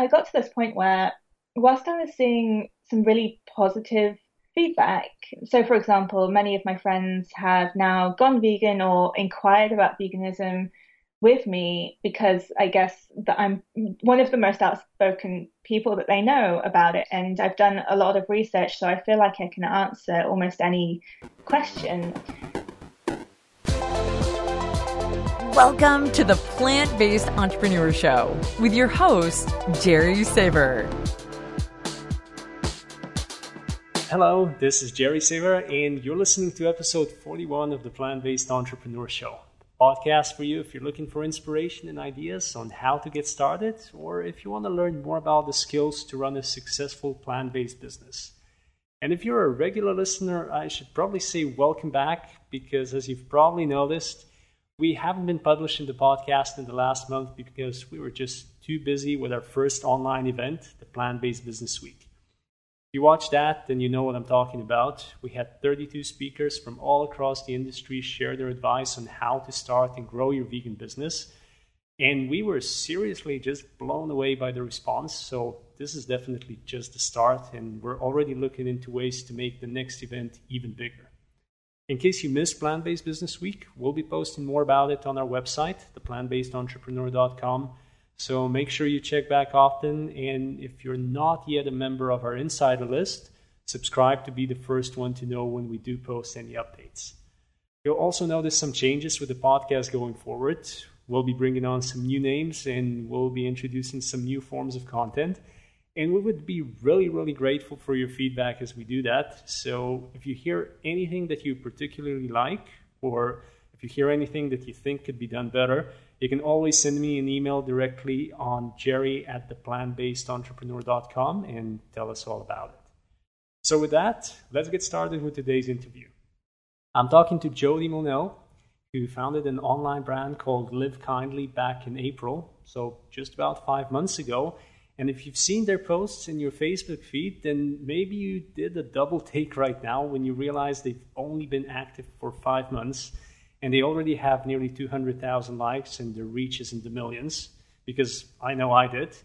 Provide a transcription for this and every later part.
I got to this point where, whilst I was seeing some really positive feedback, so for example, many of my friends have now gone vegan or inquired about veganism with me because I guess that I'm one of the most outspoken people that they know about it. And I've done a lot of research, so I feel like I can answer almost any question. Welcome to the Plant Based Entrepreneur Show with your host, Jerry Saver. Hello, this is Jerry Saver, and you're listening to episode 41 of the Plant Based Entrepreneur Show. Podcast for you if you're looking for inspiration and ideas on how to get started, or if you want to learn more about the skills to run a successful plant based business. And if you're a regular listener, I should probably say welcome back because, as you've probably noticed, we haven't been publishing the podcast in the last month because we were just too busy with our first online event, the Plant Based Business Week. If you watch that, then you know what I'm talking about. We had 32 speakers from all across the industry share their advice on how to start and grow your vegan business. And we were seriously just blown away by the response. So, this is definitely just the start, and we're already looking into ways to make the next event even bigger. In case you missed Plant Based Business Week, we'll be posting more about it on our website, theplantbasedentrepreneur.com. So make sure you check back often. And if you're not yet a member of our insider list, subscribe to be the first one to know when we do post any updates. You'll also notice some changes with the podcast going forward. We'll be bringing on some new names and we'll be introducing some new forms of content. And we would be really, really grateful for your feedback as we do that. So if you hear anything that you particularly like, or if you hear anything that you think could be done better, you can always send me an email directly on jerry at theplantbasedentrepreneur.com and tell us all about it. So with that, let's get started with today's interview. I'm talking to Jodi Monelle, who founded an online brand called Live Kindly back in April, so just about five months ago and if you've seen their posts in your Facebook feed, then maybe you did a double take right now when you realize they've only been active for five months and they already have nearly 200,000 likes and their reach is in the millions, because I know I did.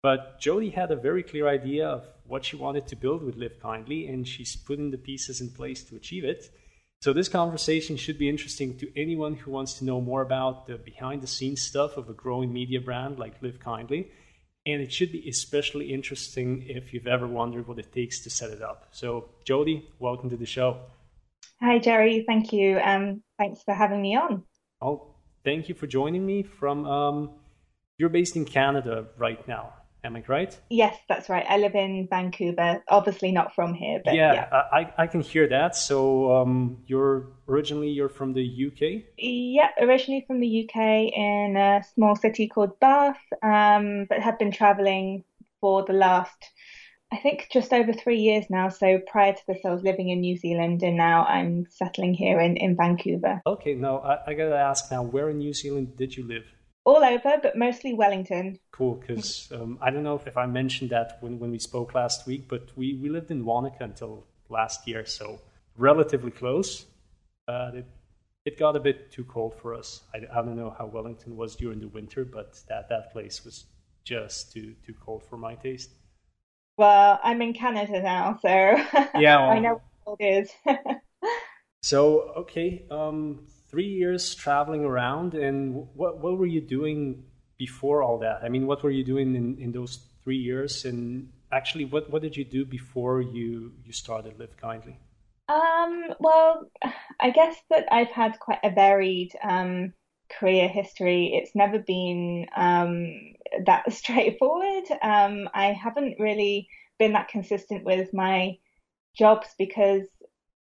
But Jodi had a very clear idea of what she wanted to build with Live Kindly, and she's putting the pieces in place to achieve it. So, this conversation should be interesting to anyone who wants to know more about the behind the scenes stuff of a growing media brand like Live Kindly and it should be especially interesting if you've ever wondered what it takes to set it up. So, Jodi, welcome to the show. Hi, Jerry. Thank you. Um, thanks for having me on. Oh, thank you for joining me. From um, you're based in Canada right now. Am I right? Yes, that's right. I live in Vancouver. Obviously not from here, but yeah, yeah. I, I can hear that. So um, you're originally you're from the UK? Yeah, originally from the UK in a small city called Bath, um, but have been traveling for the last, I think, just over three years now. So prior to this, I was living in New Zealand, and now I'm settling here in in Vancouver. Okay, now I, I gotta ask now, where in New Zealand did you live? All over, but mostly Wellington. Cool, because um, I don't know if, if I mentioned that when, when we spoke last week, but we, we lived in Wanaka until last year, so relatively close. But it, it got a bit too cold for us. I, I don't know how Wellington was during the winter, but that, that place was just too too cold for my taste. Well, I'm in Canada now, so yeah, well, I know what it is. so okay, um, three years traveling around, and what what were you doing before all that? I mean, what were you doing in, in those three years? And actually, what what did you do before you you started Live Kindly? Um, well, I guess that I've had quite a varied um, career history. It's never been um, that straightforward. Um, I haven't really been that consistent with my jobs because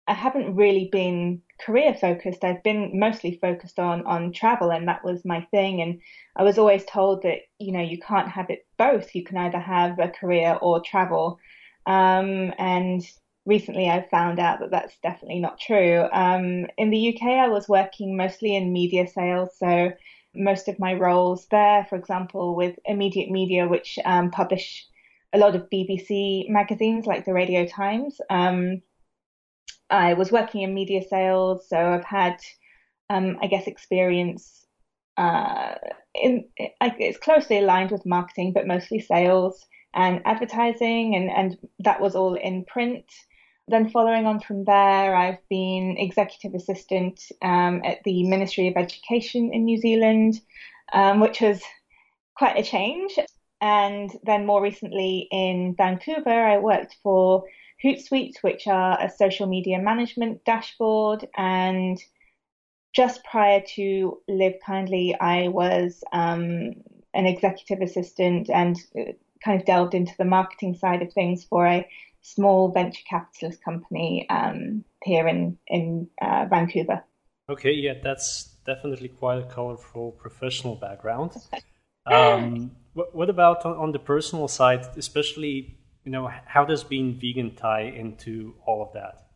I haven't really been career focused. I've been mostly focused on on travel, and that was my thing. And I was always told that you know you can't have it both. You can either have a career or travel. Um, and recently, I've found out that that's definitely not true. Um, in the UK, I was working mostly in media sales, so most of my roles there, for example, with Immediate Media, which um, publish a lot of BBC magazines like the Radio Times. I was working in media sales, so I've had, um, I guess, experience uh, in, it's closely aligned with marketing, but mostly sales and advertising, and, and that was all in print. Then, following on from there, I've been executive assistant um, at the Ministry of Education in New Zealand, um, which was quite a change. And then, more recently in Vancouver, I worked for Hootsuite, which are a social media management dashboard. And just prior to Live Kindly, I was um, an executive assistant and uh, kind of delved into the marketing side of things for a small venture capitalist company um, here in in uh, Vancouver. Okay, yeah, that's definitely quite a colorful professional background. Um, what, about on, the personal side, especially, you know, how does being vegan tie into all of that?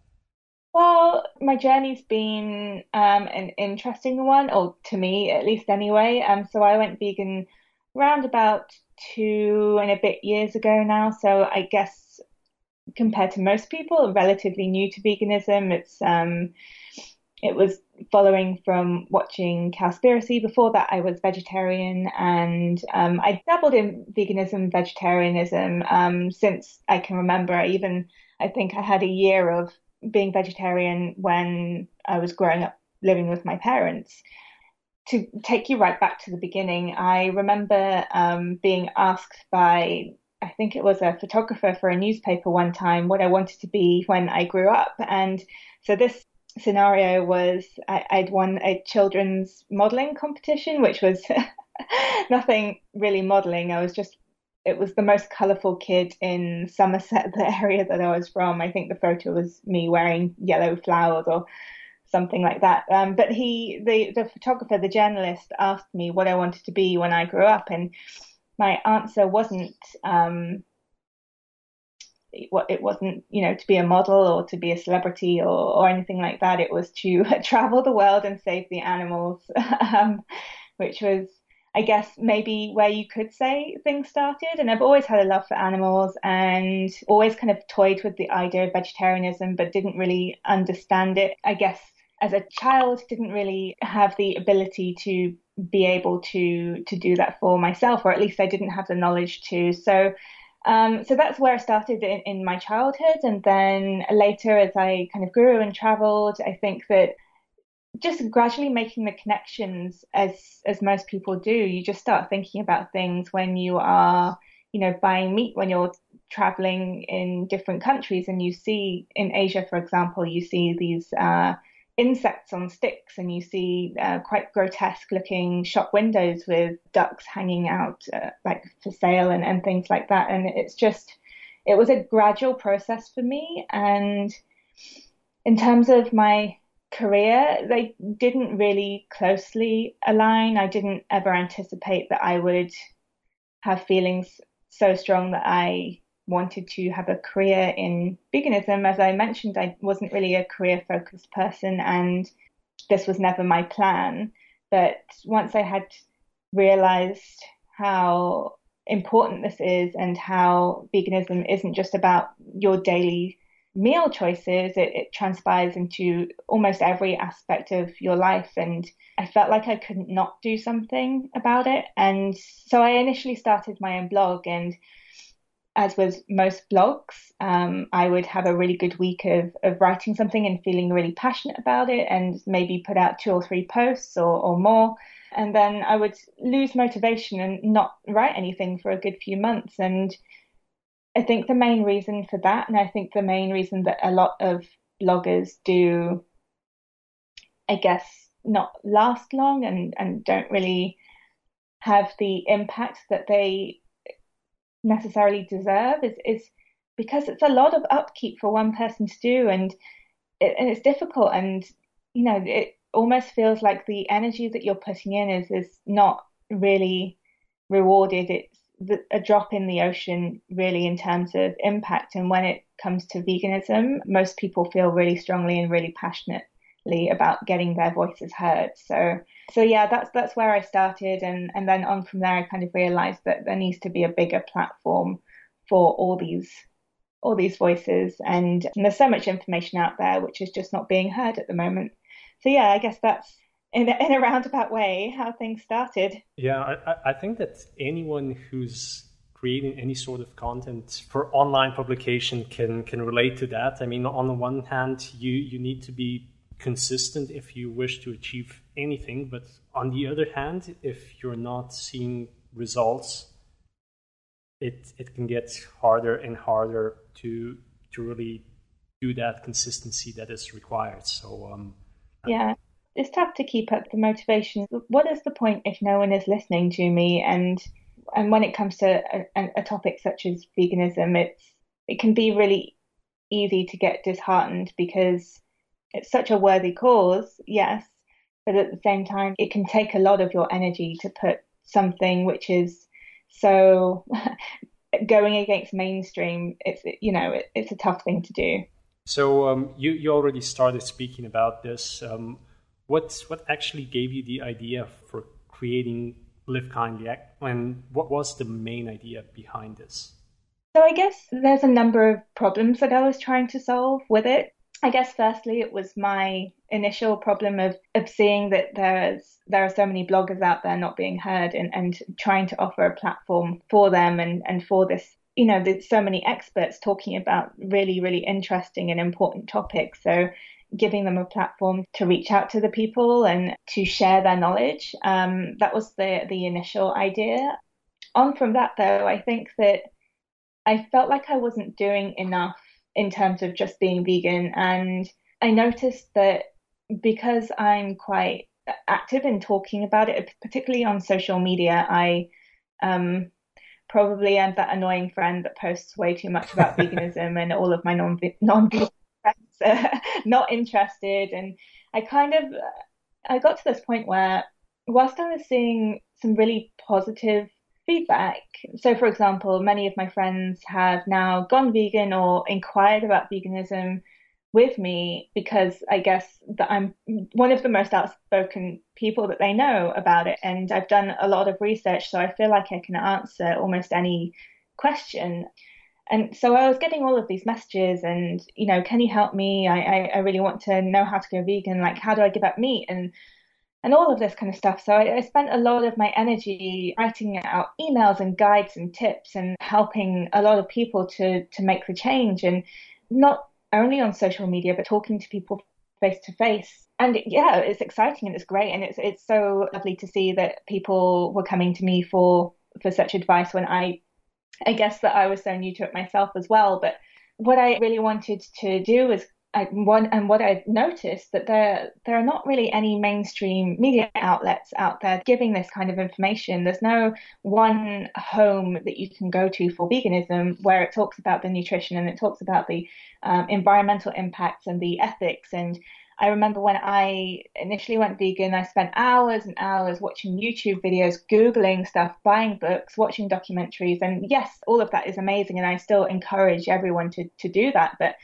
Well, my journey's been um, an interesting one, or to me at least anyway. Um, so I went vegan around about two and a bit years ago now. So I guess compared to most people, relatively new to veganism. It's um, it was following from watching Cowspiracy. Before that, I was vegetarian, and um, I dabbled in veganism, vegetarianism um, since I can remember. I even I think I had a year of being vegetarian when I was growing up living with my parents. To take you right back to the beginning, I remember um, being asked by I think it was a photographer for a newspaper one time what I wanted to be when I grew up. And so this scenario was I, would won a children's modeling competition, which was nothing really modeling. I was just, it was the most colourful kid in Somerset, the area that I was from. I think the photo was me wearing yellow flowers or something like that. Um, but he, the, the photographer, the journalist asked me what I wanted to be when I grew up. And my answer wasn't um, it wasn't you know to be a model or to be a celebrity or, or anything like that. It was to travel the world and save the animals, um, which was I guess maybe where you could say things started. And I've always had a love for animals and always kind of toyed with the idea of vegetarianism, but didn't really understand it. I guess as a child, didn't really have the ability to be able to to do that for myself, or at least I didn't have the knowledge to. So. Um, so that's where I started in, in my childhood, and then later, as I kind of grew and traveled, I think that just gradually making the connections as as most people do you just start thinking about things when you are you know buying meat when you're traveling in different countries and you see in asia for example you see these uh, insects on sticks and you see uh, quite grotesque looking shop windows with ducks hanging out uh, like for sale and, and things like that. And it's just it was a gradual process for me. And in terms of my career they didn't really closely align. I didn't ever anticipate that i would have feelings so strong that i wanted to have a career in veganism. As I mentioned, I wasn't really a career focused person and this was never my plan. But once I had realized how important this is and how veganism isn't just about your daily meal choices, it, it, transpires into almost every aspect of your life. And I felt like I couldn't not do something about it. And so I initially started my own blog and as with most blogs, um, I would have a really good week of, of writing something and feeling really passionate about it and maybe put out two or three posts or, or more. And then I would lose motivation and not write anything for a good few months. And I think the main reason for that, and I think the main reason that a lot of bloggers do, I guess, not last long and, and don't really have the impact that they necessarily deserve is is because it's a lot of upkeep for one person to do and it, and it's difficult and you know it almost feels like the energy that you're putting in is is not really rewarded. It's the, a drop in the ocean really in terms of impact and when it comes to veganism most people feel really strongly and really passionately about getting their voices heard so so yeah, that's that's where I started, and and then on from there, I kind of realized that there needs to be a bigger platform for all these all these voices, and, and there's so much information out there which is just not being heard at the moment. So yeah, I guess that's in a, in a roundabout way how things started. Yeah, I, I think that anyone who's creating any sort of content for online publication can can relate to that. I mean, on the one hand, you you need to be consistent if you wish to achieve anything, but on the other hand, if you're not seeing results, it it can get harder and harder to to really do that consistency that is required. So um, yeah, it's tough to keep up the motivation. What is the point if no one is listening to me? And and when it comes to a, a topic such as veganism, it's it can be really easy to get disheartened because it's such a worthy cause, yes, but at the same time, it can take a lot of your energy to put something which is so going against mainstream. It's you know it, it's a tough thing to do. So um, you you already started speaking about this. Um, what what actually gave you the idea for creating Live Kindly, Act, and what was the main idea behind this? So I guess there's a number of problems that I was trying to solve with it. I guess firstly it was my initial problem of, of seeing that there's there are so many bloggers out there not being heard and, and trying to offer a platform for them and, and for this. You know there's so many experts talking about really really interesting and important topics. So giving them a platform to reach out to the people and to share their knowledge um, that was the the initial idea. On from that though i think that i felt like i wasn't doing enough in terms of just being vegan. And I noticed that because I'm quite active in talking about it, particularly on social media, I um, probably am that annoying friend that posts way too much about veganism, and all of my non non friends are not interested. And I kind of I got to this point where, whilst I was seeing some really positive feedback. So, for example, many of my friends have now gone vegan or inquired about veganism with me because I guess that I'm one of the most outspoken people that they know about it. And I've done a lot of research, so I feel like I can answer almost any question. And so I was getting all of these messages and, you know, can you help me? I, I, I really want to know how to go vegan. Like, how do I give up meat? And and all of this kind of stuff. So I, I, spent a lot of my energy writing out emails and guides and tips and helping a lot of people to to make the change and not only on social media but talking to people face to face. And yeah, it's exciting and it's great and it's it's so lovely to see that people were coming to me for for such advice when I I guess that I was so new to it myself as well. But what I really wanted to do was I, one, and what I've noticed that there there are not really any mainstream media outlets out there giving this kind of information. There's no one home that you can go to for veganism where it talks about the nutrition and it talks about the um, environmental impacts and the ethics. And I remember when I initially went vegan, I spent hours and hours watching YouTube videos, googling stuff, buying books, watching documentaries, and yes, all of that is amazing, and I still encourage everyone to to do that, but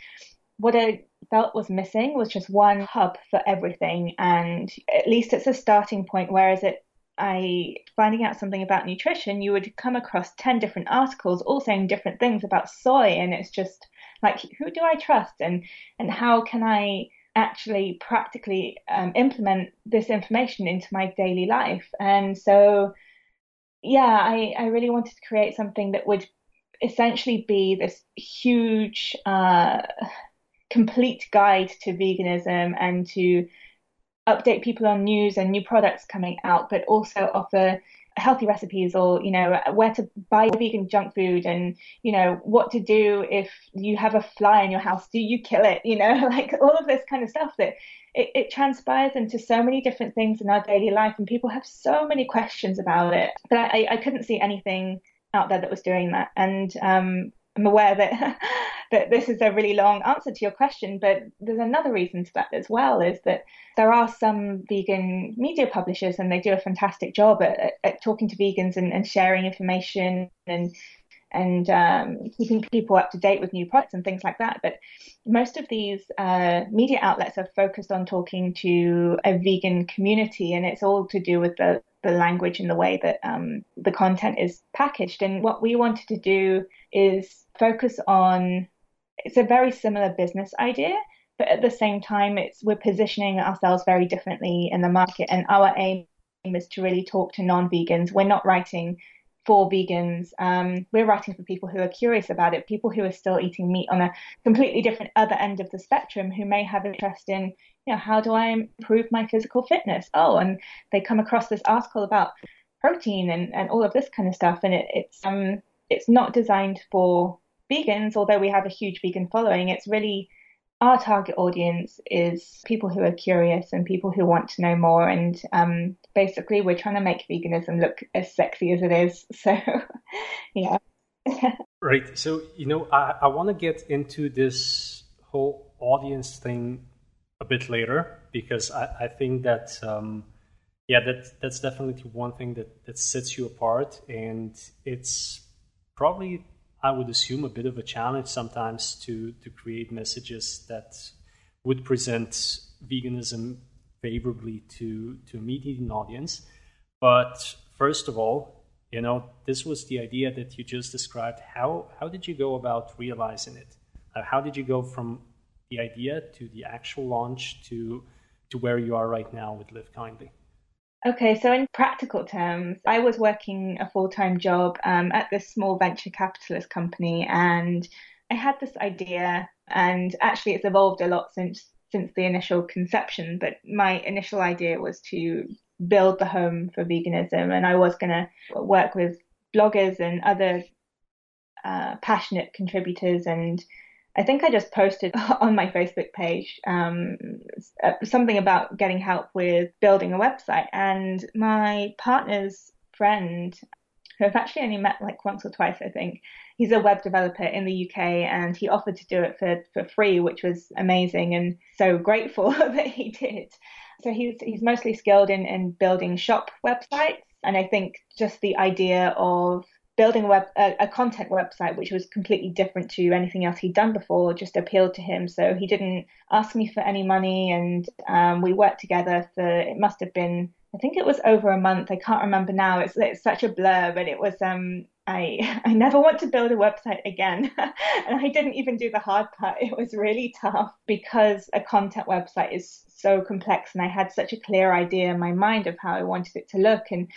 what I felt was missing was just one hub for everything. And at least it's a starting point. Whereas it, I finding out something about nutrition, you would come across 10 different articles all saying different things about soy. And it's just like, who do I trust? And, and how can I actually practically um, implement this information into my daily life? And so, yeah, I, I really wanted to create something that would essentially be this huge uh, complete guide to veganism and to update people on news and new products coming out, but also offer healthy recipes or you know where to buy vegan junk food and you know what to do if you have a fly in your house do you kill it? You know like all of this kind of stuff that it, it transpires into so many different things in our daily life and people have so many questions about it. But i, I couldn't see anything out there that was doing that. And um, I'm aware that that this is a really long answer to your question, but there's another reason to that as well is that there are some vegan media publishers and they do a fantastic job at, at talking to vegans and, and sharing information and and um, keeping people up to date with new products and things like that. But most of these uh, media outlets are focused on talking to a vegan community, and it's all to do with the the language and the way that um, the content is packaged. And what we wanted to do is focus on it's a very similar business idea, But at the same time, it's we're positioning ourselves very differently in the market, and our aim is to really talk to non-vegans. We're not writing for vegans. Um, we're writing for people who are curious about it, people who are still eating meat on a completely different other end of the spectrum, who may have interest in, you know, how do I improve my physical fitness? Oh, and they come across this article about protein and, and all of this kind of stuff, and it, it's um it's not designed for vegans, although we have a huge vegan following. It's really our target audience is people who are curious and people who want to know more. And um, basically, we're trying to make veganism look as sexy as it is. So, yeah. right. So, you know, I, I want to get into this whole audience thing a bit later because I, I think that, um, yeah, that that's definitely one thing that, that sets you apart. And it's probably I would assume, a bit of a challenge sometimes to, to create messages that would present veganism favorably to, to a meat eating audience. But first of all, you know, this was the idea that you just described. How, how did you go about realizing it? Uh, how did you go from the idea to the actual launch to, to where you are right now with Live Kindly? Okay, so in practical terms, I was working a full time job um, at this small venture capitalist company, and I had this idea, and actually it's evolved a lot since since the initial conception. But my initial idea was to build the home for veganism, and I was going to work with bloggers and other uh, passionate contributors and I think I just posted on my Facebook page um, uh, something about getting help with building a website. And my partner's friend, who I've actually only met like once or twice, I think, he's a web developer in the UK and he offered to do it for, for free, which was amazing and so grateful that he did. So he's, he's mostly skilled in, in building shop websites. And I think just the idea of building a, web, a, a, content website which was completely different to anything else he'd done before just appealed to him so he didn't ask me for any money and um, we worked together for it must have been i think it was over a month i can't remember now it's, it's such a blur but it was um, I, I never want to build a website again. and I didn't even do the hard part. It was really tough because a content website is so complex and I had such a clear idea in my mind of how I wanted it to look. And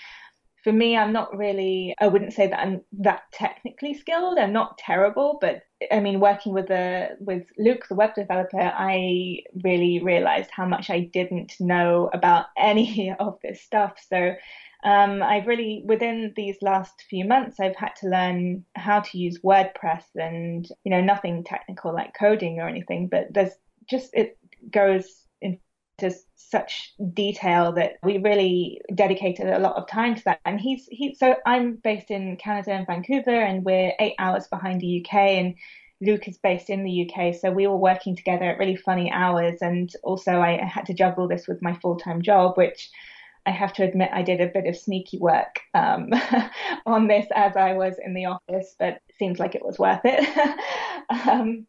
for me, I'm not really, I wouldn't say that I'm that technically skilled. I'm not terrible, but I mean, working with the, with Luke, the web developer, I really realized how much I didn't know about any of this stuff. So, um, I've really, within these last few months, I've had to learn how to use WordPress and, you know, nothing technical like coding or anything, but there's just, it goes into such detail that we really dedicated a lot of time to that. And he's he so I'm based in Canada and Vancouver, and we're eight hours behind the UK, and Luke is based in the UK, so we were working together at really funny hours. And also, I had to juggle this with my full time job, which I have to admit I did a bit of sneaky work um, on this as I was in the office, but it seems like it was worth it. um,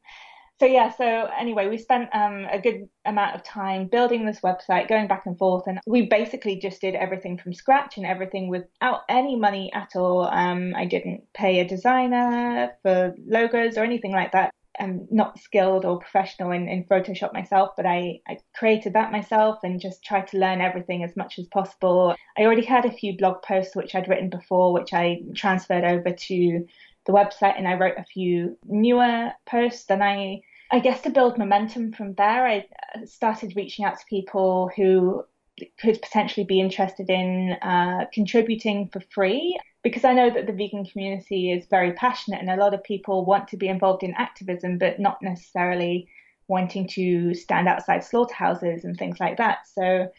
so yeah, so anyway, we spent um, a good amount of time building this website, going back and forth, and we basically just did everything from scratch and everything without any money at all. Um, I didn't pay a designer for logos or anything like that. I'm not skilled or professional in, in Photoshop myself, but I, I created that myself and just tried to learn everything as much as possible. I already had a few blog posts which I'd written before, which I transferred over to the website, and I wrote a few newer posts. And I I guess to build momentum from there, I uh, started reaching out to people who could potentially be interested in uh, contributing for free because I know that the vegan community is very passionate and a lot of people want to be involved in activism, but not necessarily wanting to stand outside slaughterhouses and things like that. So,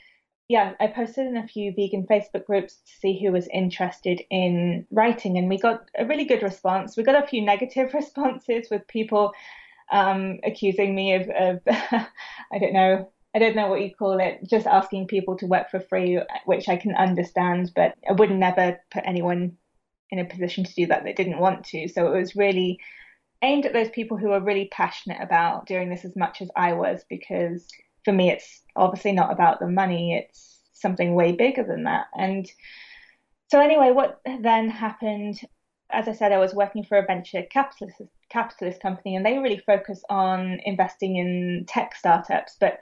yeah, I posted in a few vegan Facebook groups to see who was interested in writing, and we got a really good response. We got a few negative responses with people um, accusing me of, of I don't know, I don't know what you call it, just asking people to work for free, which I can understand, but I would never put anyone in a position to do that that didn't want to. So it was really aimed at those people who are really passionate about doing this as much as I was, because for me, it's obviously not about the money, it's something way bigger than that. And so, anyway, what then happened as I said, I was working for a venture capitalist capitalist company, and they really focus on investing in tech startups. But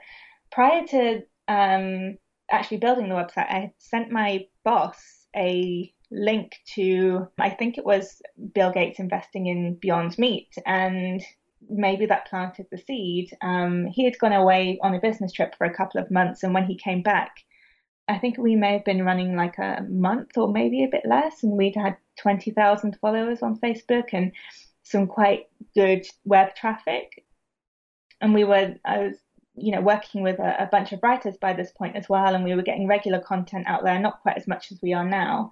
prior to um, actually building the website, I sent my boss a link to, I think it was Bill Gates investing in Beyond Meat, and maybe that planted the seed. Um, he had gone away on a business trip for a couple of months, and when he came back, I think we may have been running like a month or maybe a bit less, and we'd had 20,000 followers on Facebook and some quite good web traffic. And we were, I was, you know, working with a, a bunch of writers by this point as well, and we were getting regular content out there, not quite as much as we are now.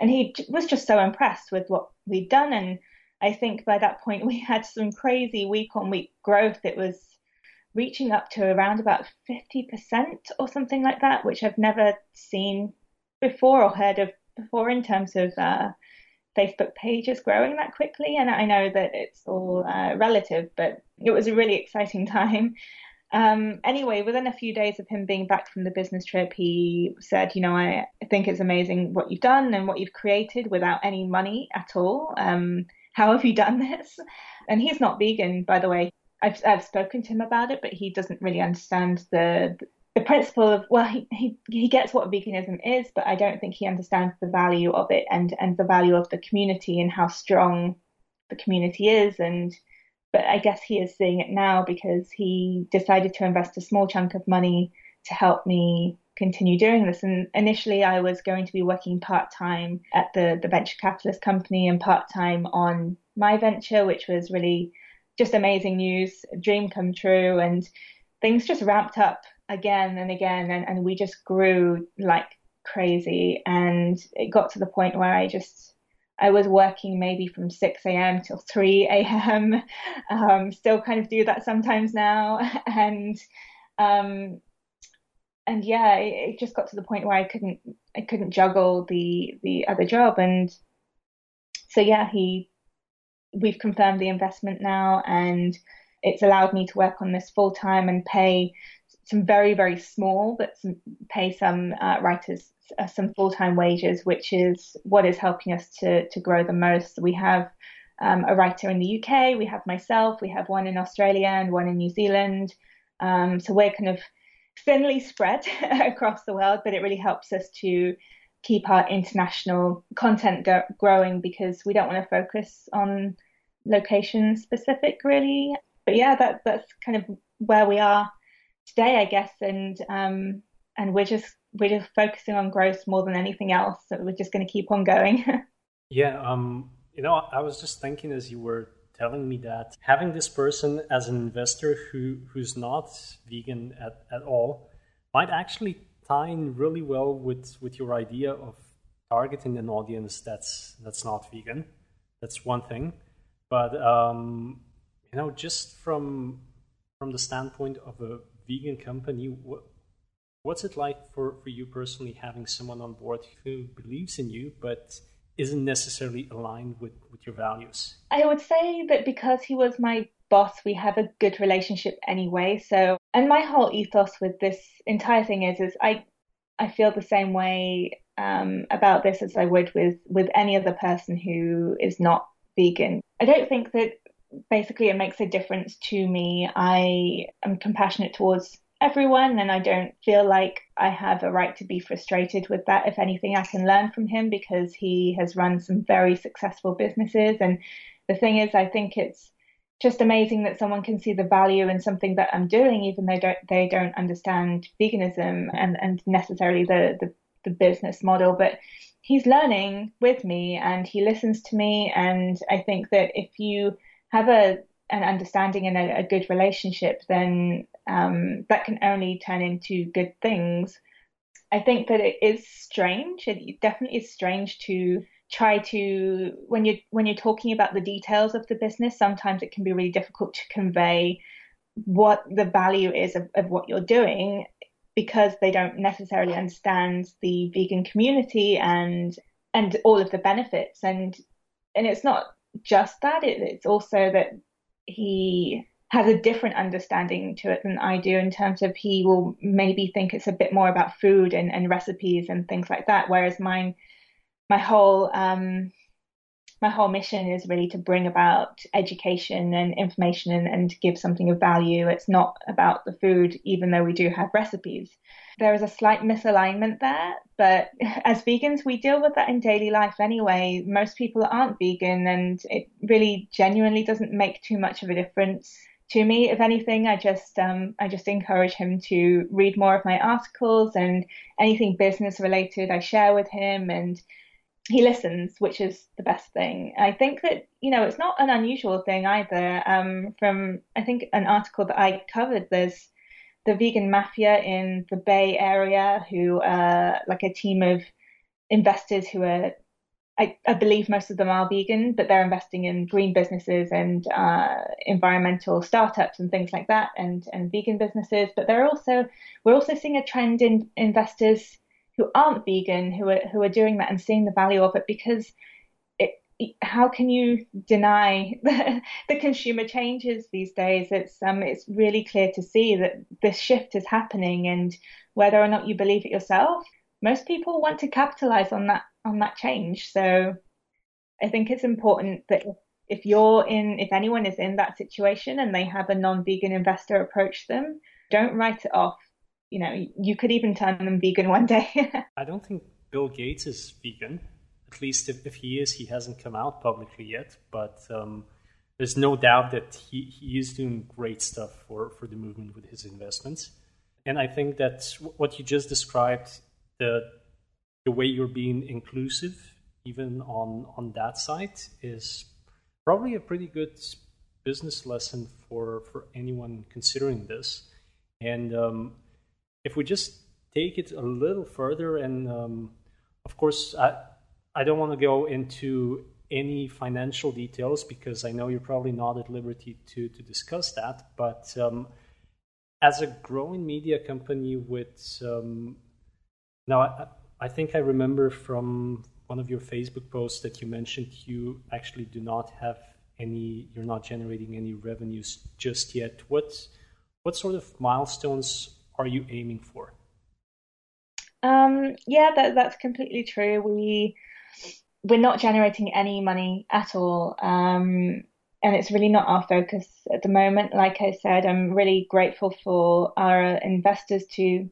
And he was just so impressed with what we'd done. And I think by that point we had some crazy week on week growth. It was reaching up to around about 50% or something like that, which I've never seen before or heard of before in terms of uh, Facebook page is growing that quickly. And I know that it's all uh, relative, but it was a really exciting time. Um, anyway, within a few days of him being back from the business trip, he said, You know, I think it's amazing what you've done and what you've created without any money at all. Um, how have you done this? And he's not vegan, by the way. I've, I've spoken to him about it, but he doesn't really understand the, the principle of well he, he he gets what veganism is but i don't think he understands the value of it and and the value of the community and how strong the community is. And but i guess he is seeing it now because he decided to invest a small chunk of money to help me continue doing this. And initially i was going to be working part-time at the the venture capitalist company and part-time on my venture which was really just amazing news dream come true and things just ramped up again and again and, and we just grew like crazy and it got to the point where I just I was working maybe from 6 a.m. till 3 a.m. Um, still kind of do that sometimes now and um, and yeah it, it just got to the point where I couldn't I couldn't juggle the the other job and so yeah he we've confirmed the investment now and it's allowed me to work on this full time and pay some very very small, but some, pay some uh, writers uh, some full time wages, which is what is helping us to to grow the most. We have um, a writer in the UK, we have myself, we have one in Australia and one in New Zealand. Um, so we're kind of thinly spread across the world, but it really helps us to keep our international content go- growing because we don't want to focus on location specific really. But yeah, that that's kind of where we are today, I guess, and um, and we're just we're just focusing on growth more than anything else. So we're just going to keep on going. yeah, um, you know, I was just thinking as you were telling me that having this person as an investor who who's not vegan at, at all might actually tie in really well with with your idea of targeting an audience that's that's not vegan. That's one thing, but um, you know, just from from the standpoint of a vegan company, what, what's it like for, for you personally having someone on board who believes in you but isn't necessarily aligned with, with your values? I would say that because he was my boss, we have a good relationship anyway. So, and my whole ethos with this entire thing is, is I, I feel the same way um, about this as I would with with any other person who is not vegan. I don't think that basically it makes a difference to me. I am compassionate towards everyone and I don't feel like I have a right to be frustrated with that. If anything, I can learn from him because he has run some very successful businesses. And the thing is, I think it's just amazing that someone can see the value in something that I'm doing, even though don't, they don't understand veganism and, and necessarily the, the, the business model. But he's learning with me and he listens to me. And I think that if you have a an understanding and a, a good relationship, then um, that can only turn into good things. I think that it is strange. It definitely is strange to try to when you when you're talking about the details of the business. Sometimes it can be really difficult to convey what the value is of, of what you're doing because they don't necessarily understand the vegan community and and all of the benefits and and it's not just that. It, it's also that he has a different understanding to it than I do in terms of he will maybe think it's a bit more about food and, and recipes and things like that. Whereas mine, my whole um, my whole mission is really to bring about education and information and, and give something of value. It's not about the food, even though we do have recipes. There is a slight misalignment there, but as vegans, we deal with that in daily life anyway. Most people aren't vegan, and it really genuinely doesn't make too much of a difference to me. If anything, I just um, I just encourage him to read more of my articles and anything business related I share with him and he listens, which is the best thing. I think that you know it's not an unusual thing either. Um, from I think an article that I covered, there's the vegan mafia in the Bay Area, who are like a team of investors who are. I, I believe most of them are vegan, but they're investing in green businesses and uh, environmental startups and things like that, and and vegan businesses. But they're also we're also seeing a trend in investors who aren't vegan who are who are doing that and seeing the value of it because how can you deny the, the consumer changes these days? It's um it's really clear to see that this shift is happening and whether or not you believe it yourself, most people want to capitalize on that on that change. So I think it's important that if you're in if anyone is in that situation and they have a non-vegan investor approach them, don't write it off you know, you could even turn them vegan one day. I don't think Bill Gates is vegan. At least if, if he is, he hasn't come out publicly yet. But um, there's no doubt that he, he is doing great stuff for, for the movement with his investments. And I think that what you just described, the the way you're being inclusive, even on on that side, is probably a pretty good business lesson for for anyone considering this. And um, if we just take it a little further, and um, of course, I, I don't want to go into any financial details because I know you're probably not at liberty to, to discuss that. But um, as a growing media company with um, now, I, I think I remember from one of your Facebook posts that you mentioned you actually do not have any, you're not generating any revenues just yet. What what sort of milestones are you aiming for? Um, yeah, that, that's completely true. We we're not generating any money at all, um, and it's really not our focus at the moment. Like I said, I'm really grateful for our investors to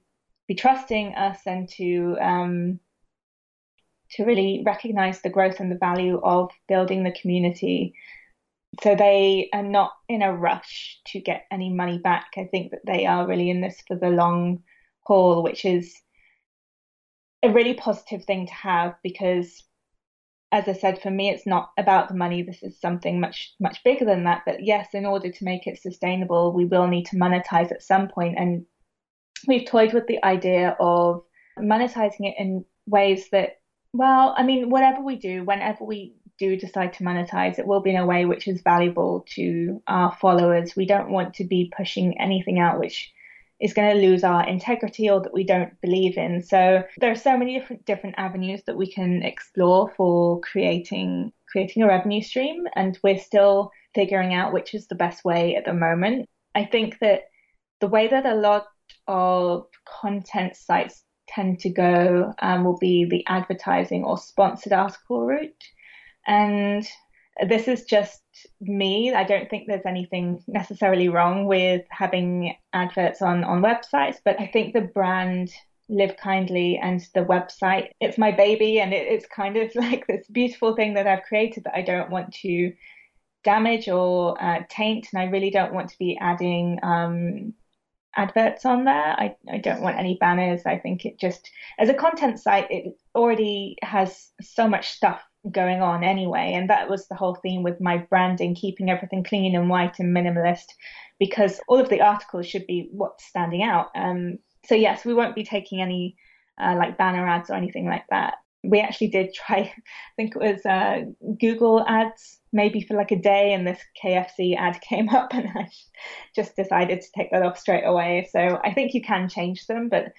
be trusting us and to um, to really recognize the growth and the value of building the community so they are not in a rush to get any money back. I think that they are really in this for the long haul, which is a really positive thing to have because as I said, for me, it's not about the money. This is something much, much bigger than that. But yes, in order to make it sustainable, we will need to monetize at some point. And we've toyed with the idea of monetizing it in ways that, well, I mean, whatever we do, whenever we do decide to monetize, it will be in a way which is valuable to our followers. We don't want to be pushing anything out which is going to lose our integrity or that we don't believe in. So there are so many different different avenues that we can explore for creating creating a revenue stream and we're still figuring out which is the best way at the moment. I think that the way that a lot of content sites tend to go um, will be the advertising or sponsored article route. And this is just me. I don't think there's anything necessarily wrong with having adverts on, on websites, but I think the brand Live Kindly and the website, it's my baby and it, it's kind of like this beautiful thing that I've created that I don't want to damage or uh, taint. And I really don't want to be adding um, adverts on there. I, I don't want any banners. I think it just, as a content site, it already has so much stuff going on anyway. And that was the whole theme with my branding, keeping everything clean and white and minimalist, because all of the articles should be what's standing out. Um, so yes, we won't be taking any uh, like banner ads or anything like that. We actually did try, I think it was uh, Google ads, maybe for like a day, and this KFC ad came up, and I just decided to take that off straight away. So I think you can change them, but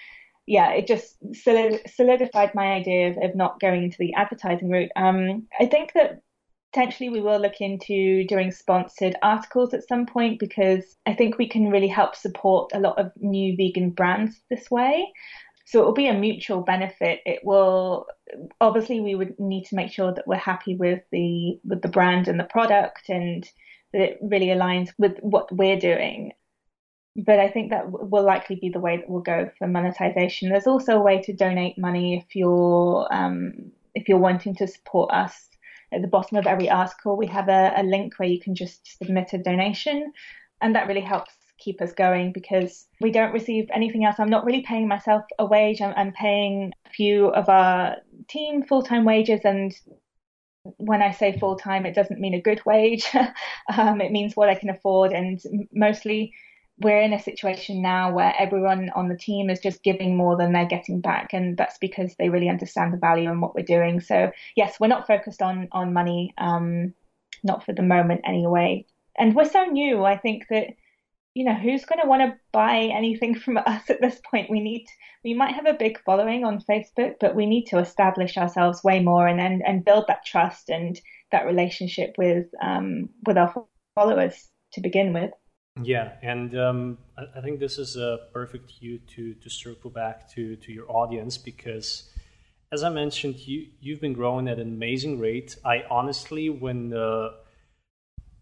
yeah, it just solidified my idea of, of not going into the advertising route. Um, I think that potentially we will look into doing sponsored articles at some point because I think we can really help support a lot of new vegan brands this way. So it will be a mutual benefit. It will obviously we would need to make sure that we're happy with the with the brand and the product and that it really aligns with what we're doing. But I think that will likely be the way that we'll go for monetization. There's also a way to donate money if you're um, if you're wanting to support us. At the bottom of every article, we have a, a link where you can just submit a donation, and that really helps keep us going because we don't receive anything else. I'm not really paying myself a wage. I'm, I'm paying a few of our team full time wages, and when I say full time, it doesn't mean a good wage. um, it means what I can afford, and mostly we're in a situation now where everyone on the team is just giving more than they're getting back, and that's because they really understand the value in what we're doing. So yes, we're not focused on on money, um, not for the moment anyway. And we're so new. I think that you know, who's going to want to buy anything from us at this point? We need, we might have a big following on Facebook, but we need to establish ourselves way more and and, and build that trust and that relationship with um, with our followers to begin with. Yeah, and um, I, think this is a perfect cue to to circle back to to your audience because, as I mentioned, you you've been growing at an amazing rate. I honestly, when uh,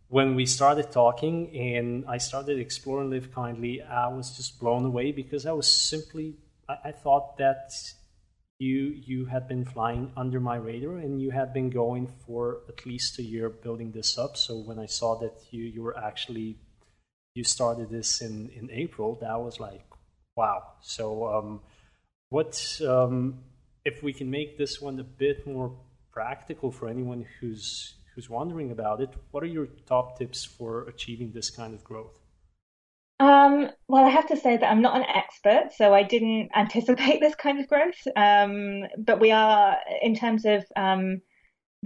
when we started talking and I started exploring Live Kindly, I was just blown away because I was simply I, I, thought that you you had been flying under my radar and you had been going for at least a year building this up. So when I saw that you you were actually you started this in in April, that was like wow. So um, what um, if we can make this one a bit more practical for anyone who's who's wondering about it, what are your top tips for achieving this kind of growth? Um, well, I have to say that I'm not an expert, so I didn't anticipate this kind of growth. Um, but we are, in terms of um,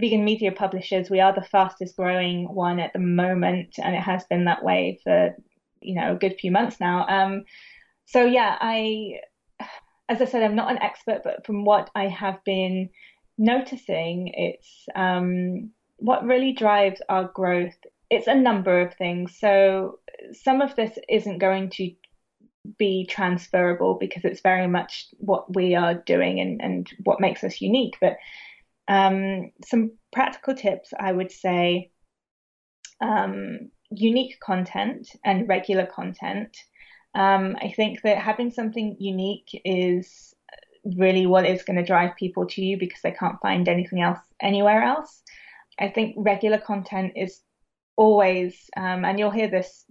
vegan media publishers, we are the fastest growing one at the moment, and it has been that way for you know a good few months now. Um, so yeah, I, as I said, I'm not an expert, but from what I have been noticing, it's um, what really drives our growth, it's a number of things. So some of this isn't going to be transferable because it's very much what we are doing and, and what makes us unique. But um, some practical tips I would say um, unique content and regular content. Um, I think that having something unique is really what is going to drive people to you because they can't find anything else anywhere else. I think regular content is always, um, and you'll hear this,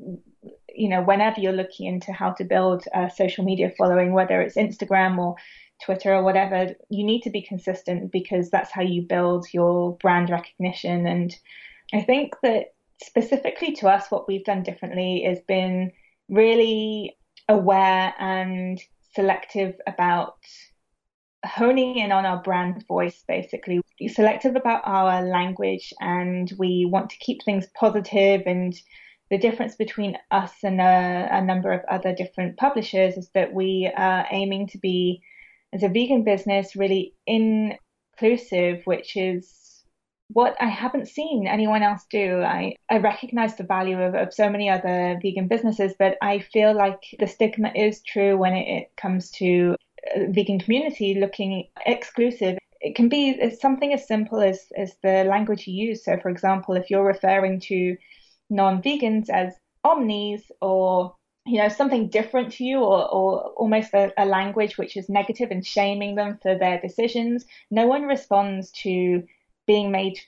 you know, whenever you're looking into how to build a social media following, whether it's Instagram or Twitter or whatever, you need to be consistent because that's how you build your brand recognition. And I think that specifically to us, what we've done differently is been really aware and selective about honing in on our brand voice, basically. we're Selective about our language, and we want to keep things positive. And the difference between us and a, a number of other different publishers is that we are aiming to be, as a vegan business, really inclusive, which is what I haven't seen anyone else do. I, I recognize the value of, of so many other vegan businesses, but I feel like the stigma is true when it, it comes to uh, vegan community looking exclusive. It can be something as simple as, as the language you use. So, for example, if you're referring to non vegans as omnis or you know something different to you or, or almost a, a language which is negative and shaming them for their decisions no one responds to being made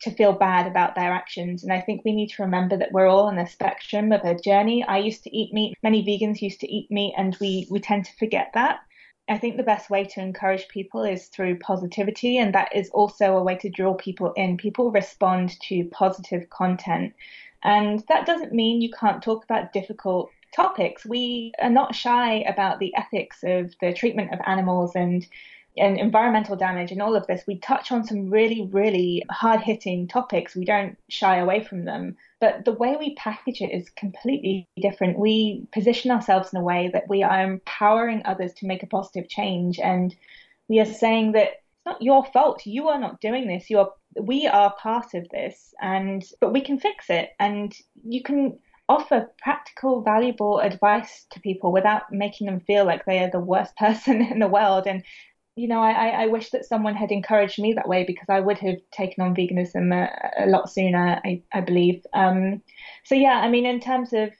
to feel bad about their actions. And I think we need to remember that we're all on a spectrum of a journey. I used to eat meat. Many vegans used to eat meat and we, we tend to forget that. I think the best way to encourage people is through positivity, and that is also a way to draw people in. People respond to positive content, and that doesn't mean you can't talk about difficult topics. We are not shy about the ethics of the treatment of animals and and environmental damage and all of this. We touch on some really, really hard hitting topics. We don't shy away from them but the way we package it is completely different. We position ourselves in a way that we are empowering others to make a positive change, and we are saying that it's not your fault. You are not doing this. You are. We are part of this, and but we can fix it, and you can offer practical, valuable advice to people without making them feel like they are the worst person in the world. And you know, I, I wish that someone had encouraged me that way because I would have taken on veganism a, a lot sooner, I, I believe. Um, so yeah, I mean, in terms of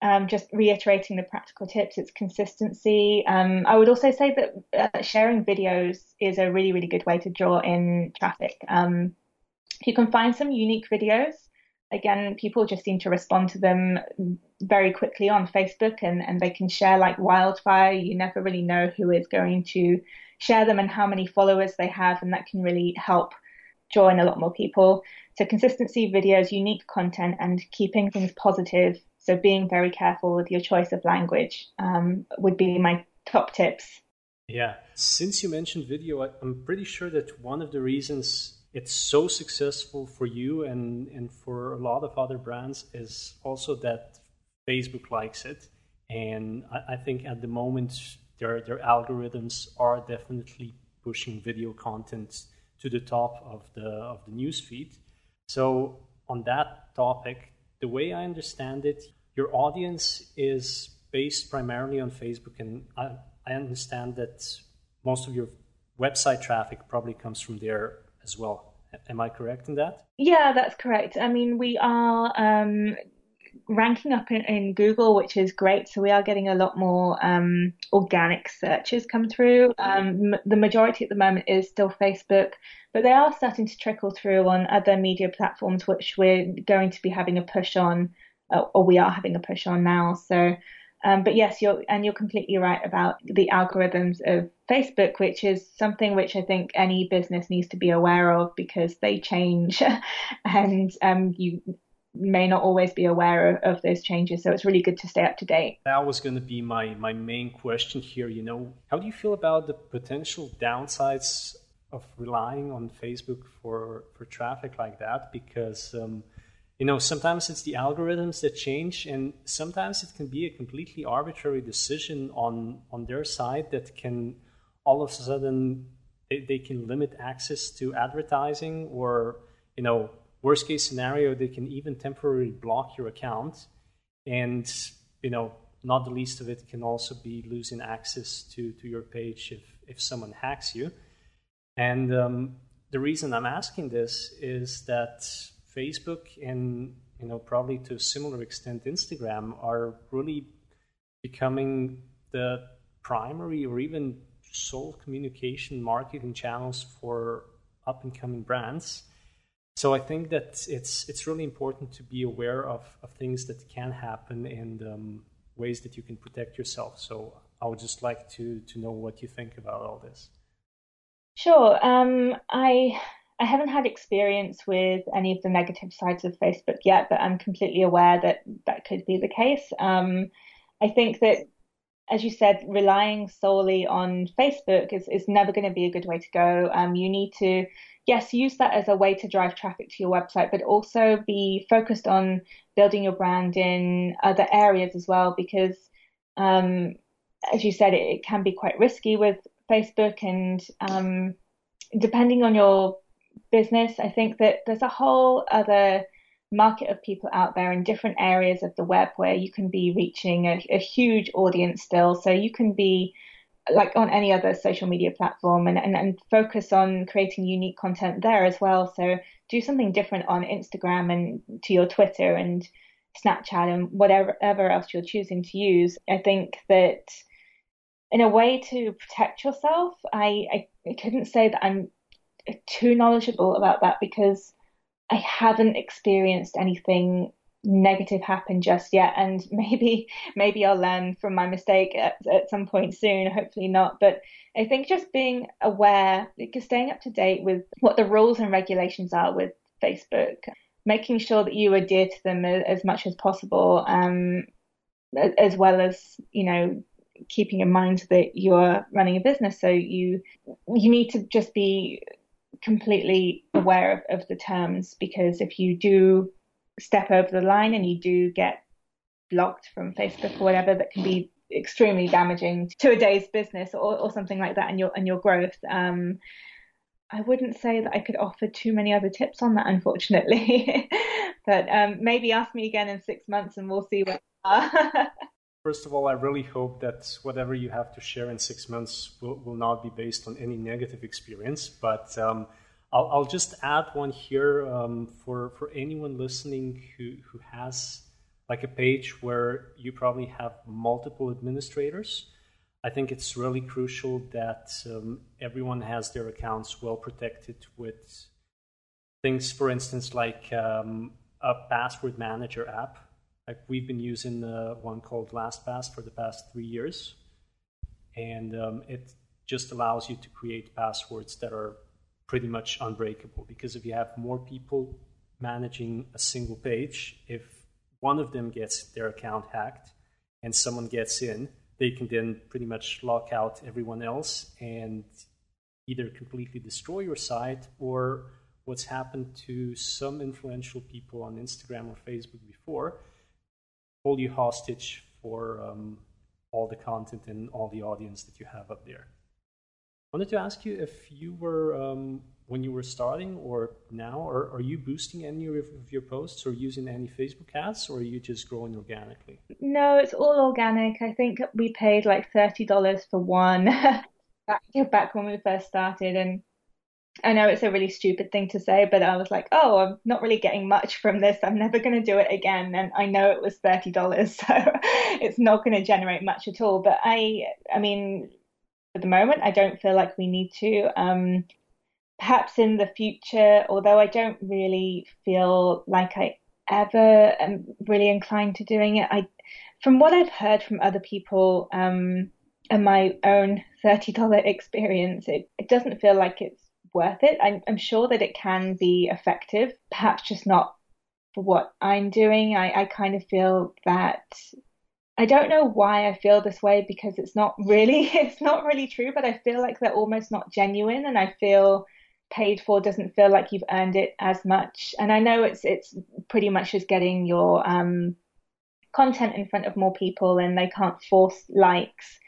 um, just reiterating the practical tips, it's consistency. Um, I would also say that uh, sharing videos is a really, really good way to draw in traffic. Um, you can find some unique videos again, people just seem to respond to them very quickly on Facebook and, and they can share like wildfire. You never really know who is going to share them and how many followers they have, and that can really help draw in a lot more people. So, consistency, videos, unique content, and keeping things positive. So, being very careful with your choice of language um, would be my top tips. Yeah. Since you mentioned video, I'm pretty sure that one of the reasons it's so successful for you and, and for a lot of other brands is also that Facebook likes it. And I, I think at the moment, their, their algorithms are definitely pushing video content to the top of the, of the newsfeed. So, on that topic, the way I understand it, your audience is based primarily on Facebook, and I, I understand that most of your website traffic probably comes from there as well. Am I correct in that? Yeah, that's correct. I mean, we are um, ranking up in, in, Google, which is great. So we are getting a lot more um, organic searches come through. Um, the majority at the moment is still Facebook, but they are starting to trickle through on other media platforms, which we're going to be having a push on, uh, or we are having a push on now. So um, but yes, you're and you're completely right about the algorithms of Facebook, which is something which I think any business needs to be aware of because they change, and um, you may not always be aware of, of, those changes. So it's really good to stay up to date. That was going to be my my main question here. You know, how do you feel about the potential downsides of relying on Facebook for for traffic like that? Because um, you know, sometimes it's the algorithms that change, and sometimes it can be a completely arbitrary decision on on their side that can all of a sudden they, they can limit access to advertising, or you know, worst case scenario, they can even temporarily block your account, and you know, not the least of it can also be losing access to to your page if if someone hacks you, and um, the reason I'm asking this is that Facebook and you know probably to a similar extent Instagram are really becoming the primary or even sole communication marketing channels for up and coming brands. So I think that it's it's really important to be aware of, of things that can happen and um, ways that you can protect yourself. So I would just like to to know what you think about all this. Sure. Um, I I haven't had experience with any of the negative sides of Facebook yet, but I'm completely aware that that could be the case. Um, I think that, as you said, relying solely on Facebook is, is never going to be a good way to go. Um, you need to, yes, use that as a way to drive traffic to your website, but also be focused on building your brand in other areas as well, because, um, as you said, it, it, can be quite risky with Facebook and, um, depending on your business. I think that there's a whole other market of people out there in different areas of the web where you can be reaching a, a huge audience still. So you can be like on any other social media platform and, and, and focus on creating unique content there as well. So do something different on Instagram and to your Twitter and Snapchat and whatever else you're choosing to use. I think that in a way to protect yourself, I, I couldn't say that I'm too knowledgeable about that because I haven't experienced anything negative happen just yet. And maybe maybe I'll learn from my mistake at, at some point soon hopefully not. But I think just being aware because staying up to date with what the rules and regulations are with Facebook making sure that you adhere to them as much as possible um, as well as you know keeping in mind that you're running a business. So you you need to just be completely aware of, of the terms because if you do step over the line and you do get blocked from Facebook or whatever, that can be extremely damaging to a day's business or, or something like that and your and your growth. Um, I wouldn't say that I could offer too many other tips on that, unfortunately. but um, maybe ask me again in six months and we'll see where First of all, I really hope that whatever you have to share in six months will, will not be based on any negative experience. But um, I'll, I'll, just add one here um, for, for anyone listening who, who has like a page where you probably have multiple administrators. I think it's really crucial that um, everyone has their accounts well protected with things, for instance, like um, a password manager app like we've been using uh, one called LastPass for the past three years, and um, it just allows you to create passwords that are pretty much unbreakable. Because if you have more people managing a single page, if one of them gets their account hacked and someone gets in, they can then pretty much lock out everyone else and either completely destroy your site or what's happened to some influential people on Instagram or Facebook before hold you hostage for um, all the content and all the audience that you have up there. I wanted to ask you if you were, um, when you were starting or now, or are you boosting any of your posts or using any Facebook ads or are you just growing organically? No, it's all organic. I think we paid like $30 for one back, back when we first started and I know it's a really stupid thing to say, but I was like, oh, I'm not really getting much from this. I'm never going to do it again. And I know it was $30, so it's not going to generate much at all. But I, I mean, at the moment, I don't feel like we need to. Um, perhaps in the future, although I don't really feel like I ever am really inclined to doing it. I, from what I've heard from other people, um, and my own $30 experience, it, it doesn't feel like it's worth it. I'm, I'm sure that it can be effective, perhaps just not for what I'm doing. I, I kind of feel that I don't know why I feel this way because it's not really it's not really true, but I feel like they're almost not genuine and I feel paid for doesn't feel like you've earned it as much. And I know it's it's pretty much just getting your um content in front of more people and they can't force likes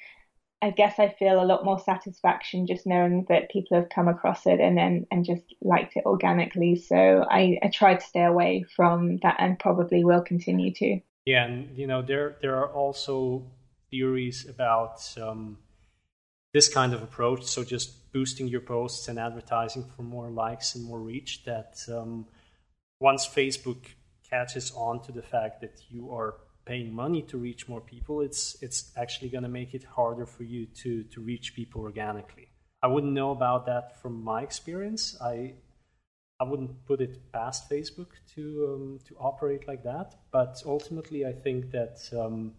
I guess I feel a lot more satisfaction just knowing that people have come across it and then and just liked it organically. So I, I try to stay away from that and probably will continue to. Yeah, and you know there there are also theories about um, this kind of approach. So just boosting your posts and advertising for more likes and more reach. That um, once Facebook catches on to the fact that you are paying money to reach more people, it's it's actually going to make it harder for you to to reach people organically. I wouldn't know about that from my experience. I I wouldn't put it past Facebook to um, to operate like that. But ultimately, I think that um,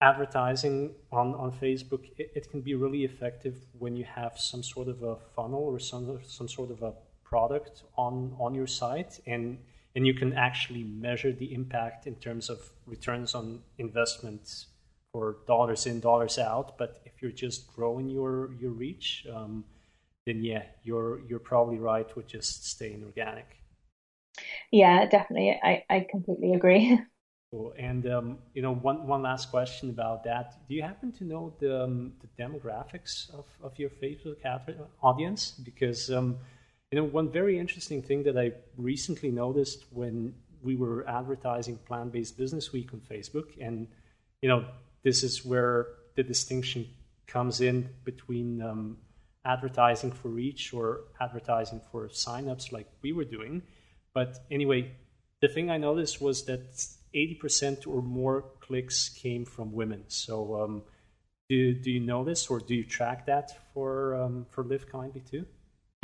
advertising on, on Facebook it, it, can be really effective when you have some sort of a funnel or some some sort of a product on on your site and and you can actually measure the impact in terms of returns on investments for dollars in, dollars out. But if you're just growing your your reach, um, then yeah, you're you're probably right with just staying organic. Yeah, definitely. I, I completely agree. Cool. And um, you know, one one last question about that. Do you happen to know the um, the demographics of, of your Facebook audience? Because um, you know, one very interesting thing that I recently noticed when we were advertising Plant Based Business Week on Facebook, and you know, this is where the distinction comes in between um, advertising for reach or advertising for signups, like we were doing. But anyway, the thing I noticed was that 80% or more clicks came from women. So, um, do do you know this, or do you track that for um, for Live Kindly too?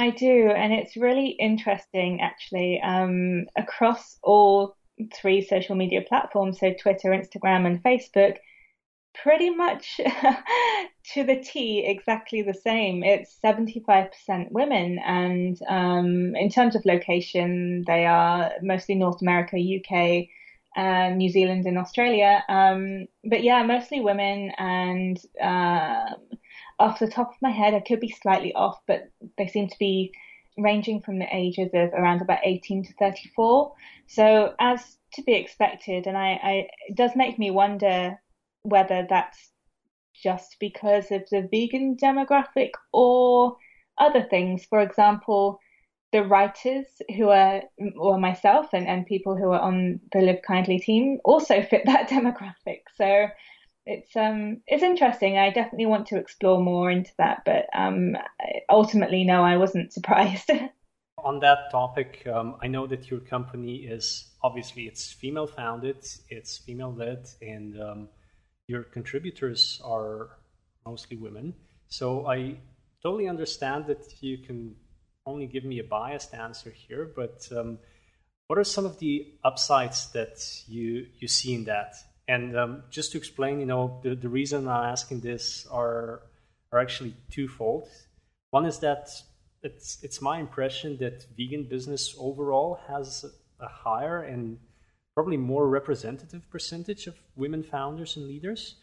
I do, and it's really interesting actually. Um, across all three social media platforms, so Twitter, Instagram, and Facebook, pretty much to the T, exactly the same. It's 75% women, and um, in terms of location, they are mostly North America, UK, uh, New Zealand, and Australia. Um, but yeah, mostly women, and uh, off the top of my head, I could be slightly off, but they seem to be ranging from the ages of around about 18 to 34. So as to be expected, and I, I it does make me wonder whether that's just because of the vegan demographic or other things. For example, the writers who are, or myself and, and people who are on the Live Kindly team also fit that demographic. So it's um it's interesting. I definitely want to explore more into that, but um ultimately, no, I wasn't surprised. on that topic, um, I know that your company is obviously it's female founded, it's female led, and um, your contributors are mostly women. So I totally understand that you can only give me a biased answer here, but um, what are some of the upsides that you you see in that? And um, just to explain, you know, the, the reason I'm asking this are are actually twofold. One is that it's it's my impression that vegan business overall has a higher and probably more representative percentage of women founders and leaders.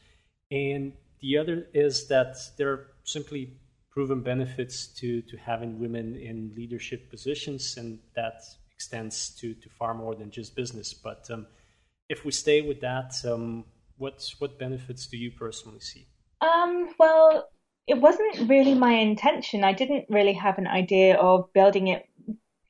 And the other is that there are simply proven benefits to, to having women in leadership positions, and that extends to, to far more than just business. But um, if we stay with that, um, what, what benefits do you personally see? Um, well, it wasn't really my intention. I didn't really have an idea of building it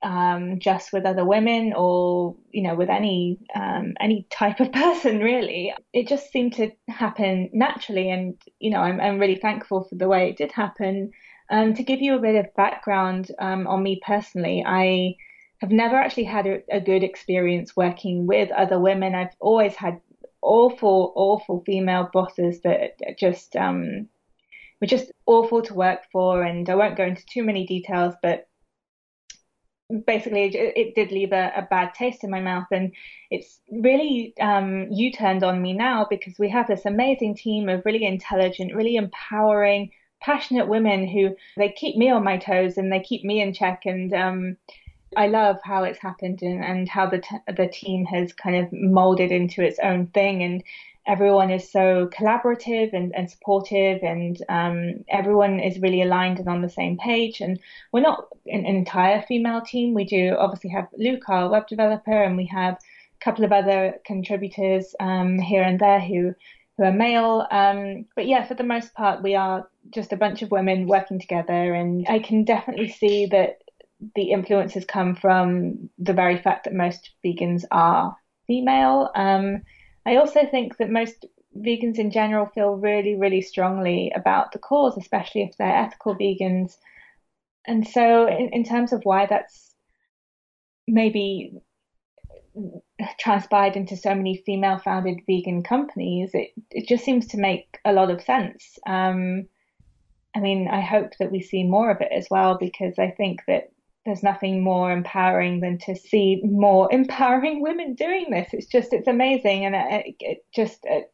um, just with other women or you know with any um, any type of person really. It just seemed to happen naturally, and you know I'm, I'm really thankful for the way it did happen. Um, to give you a bit of background um, on me personally, I have never actually had a, a good experience working with other women. I've always had awful, awful female bosses that just um, were just awful to work for. And I won't go into too many details, but basically it, it did leave a, a, bad taste in my mouth and it's really um, u-turned on me now because we have this amazing team of really intelligent really empowering passionate women who they keep me on my toes and they keep me in check and um, I love how it's happened and, and how the t- the team has kind of molded into its own thing and everyone is so collaborative and, and supportive and um, everyone is really aligned and on the same page and we're not an, an, entire female team. We do obviously have luke our web developer and we have a couple of other contributors um, here and there who who are male um, but yeah for the most part we are just a bunch of women working together and i can definitely see that the influences come from the very fact that most vegans are female um, I also think that most vegans in general feel really, really strongly about the cause, especially if they're ethical vegans. And so, in, in terms of why that's maybe transpired into so many female founded vegan companies, it, it just seems to make a lot of sense. Um, I mean, I hope that we see more of it as well because I think that there's nothing more empowering than to see more empowering women doing this. It's just, it's amazing. And it, it just, it,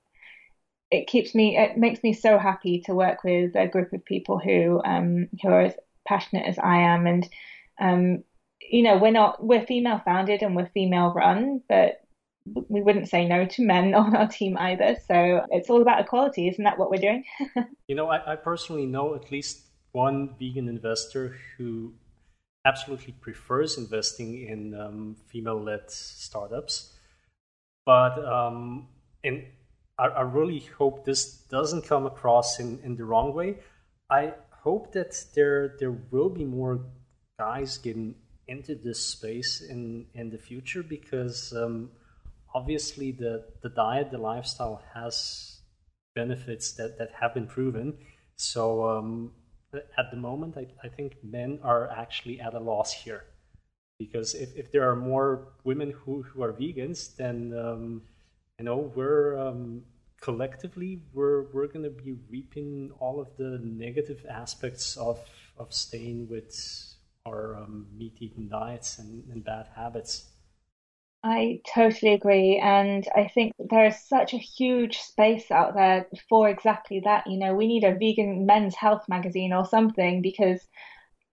it, keeps me, it makes me so happy to work with a group of people who, um, who are as passionate as I am. And, um, you know, we're not, we're female founded and we're female run, but we wouldn't say no to men on our team either. So it's all about equality. Isn't that what we're doing? you know, I, I personally know at least one vegan investor who absolutely prefers investing in um, female-led startups, but um, and I, I, really hope this doesn't come across in, in the wrong way. I hope that there there will be more guys getting into this space in in the future because um, obviously the the diet, the lifestyle has benefits that that have been proven. So um, at the moment, I, I think men are actually at a loss here. Because if, if there are more women who, who are vegans, then um, you know we're um, collectively we're we're going to be reaping all of the negative aspects of of staying with our um, meat eating diets and, and bad habits. I totally agree. And I think there is such a huge space out there for exactly that. You know, we need a vegan men's health magazine or something because,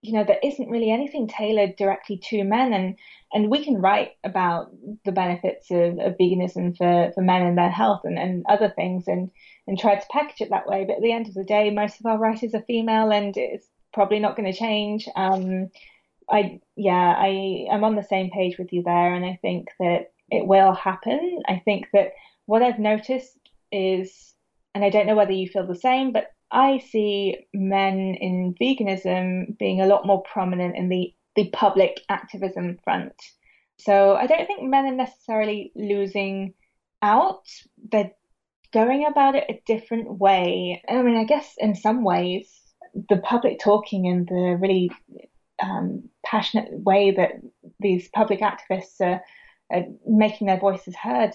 you know, there isn't really anything tailored directly to men. And, and we can write about the benefits of, of veganism for, for men and their health and, and other things and, and try to package it that way. But at the end of the day, most of our writers are female and it's probably not going to change. Um, I yeah, I I'm on the same page with you there, and I think that it will happen. I think that what I've noticed is, and I don't know whether you feel the same, but I see men in veganism being a lot more prominent in the, the public activism front. So I don't think men are necessarily losing out. They're going about it a different way. I mean, I guess in some ways, the public talking and the really um, passionate way that these public activists are, are making their voices heard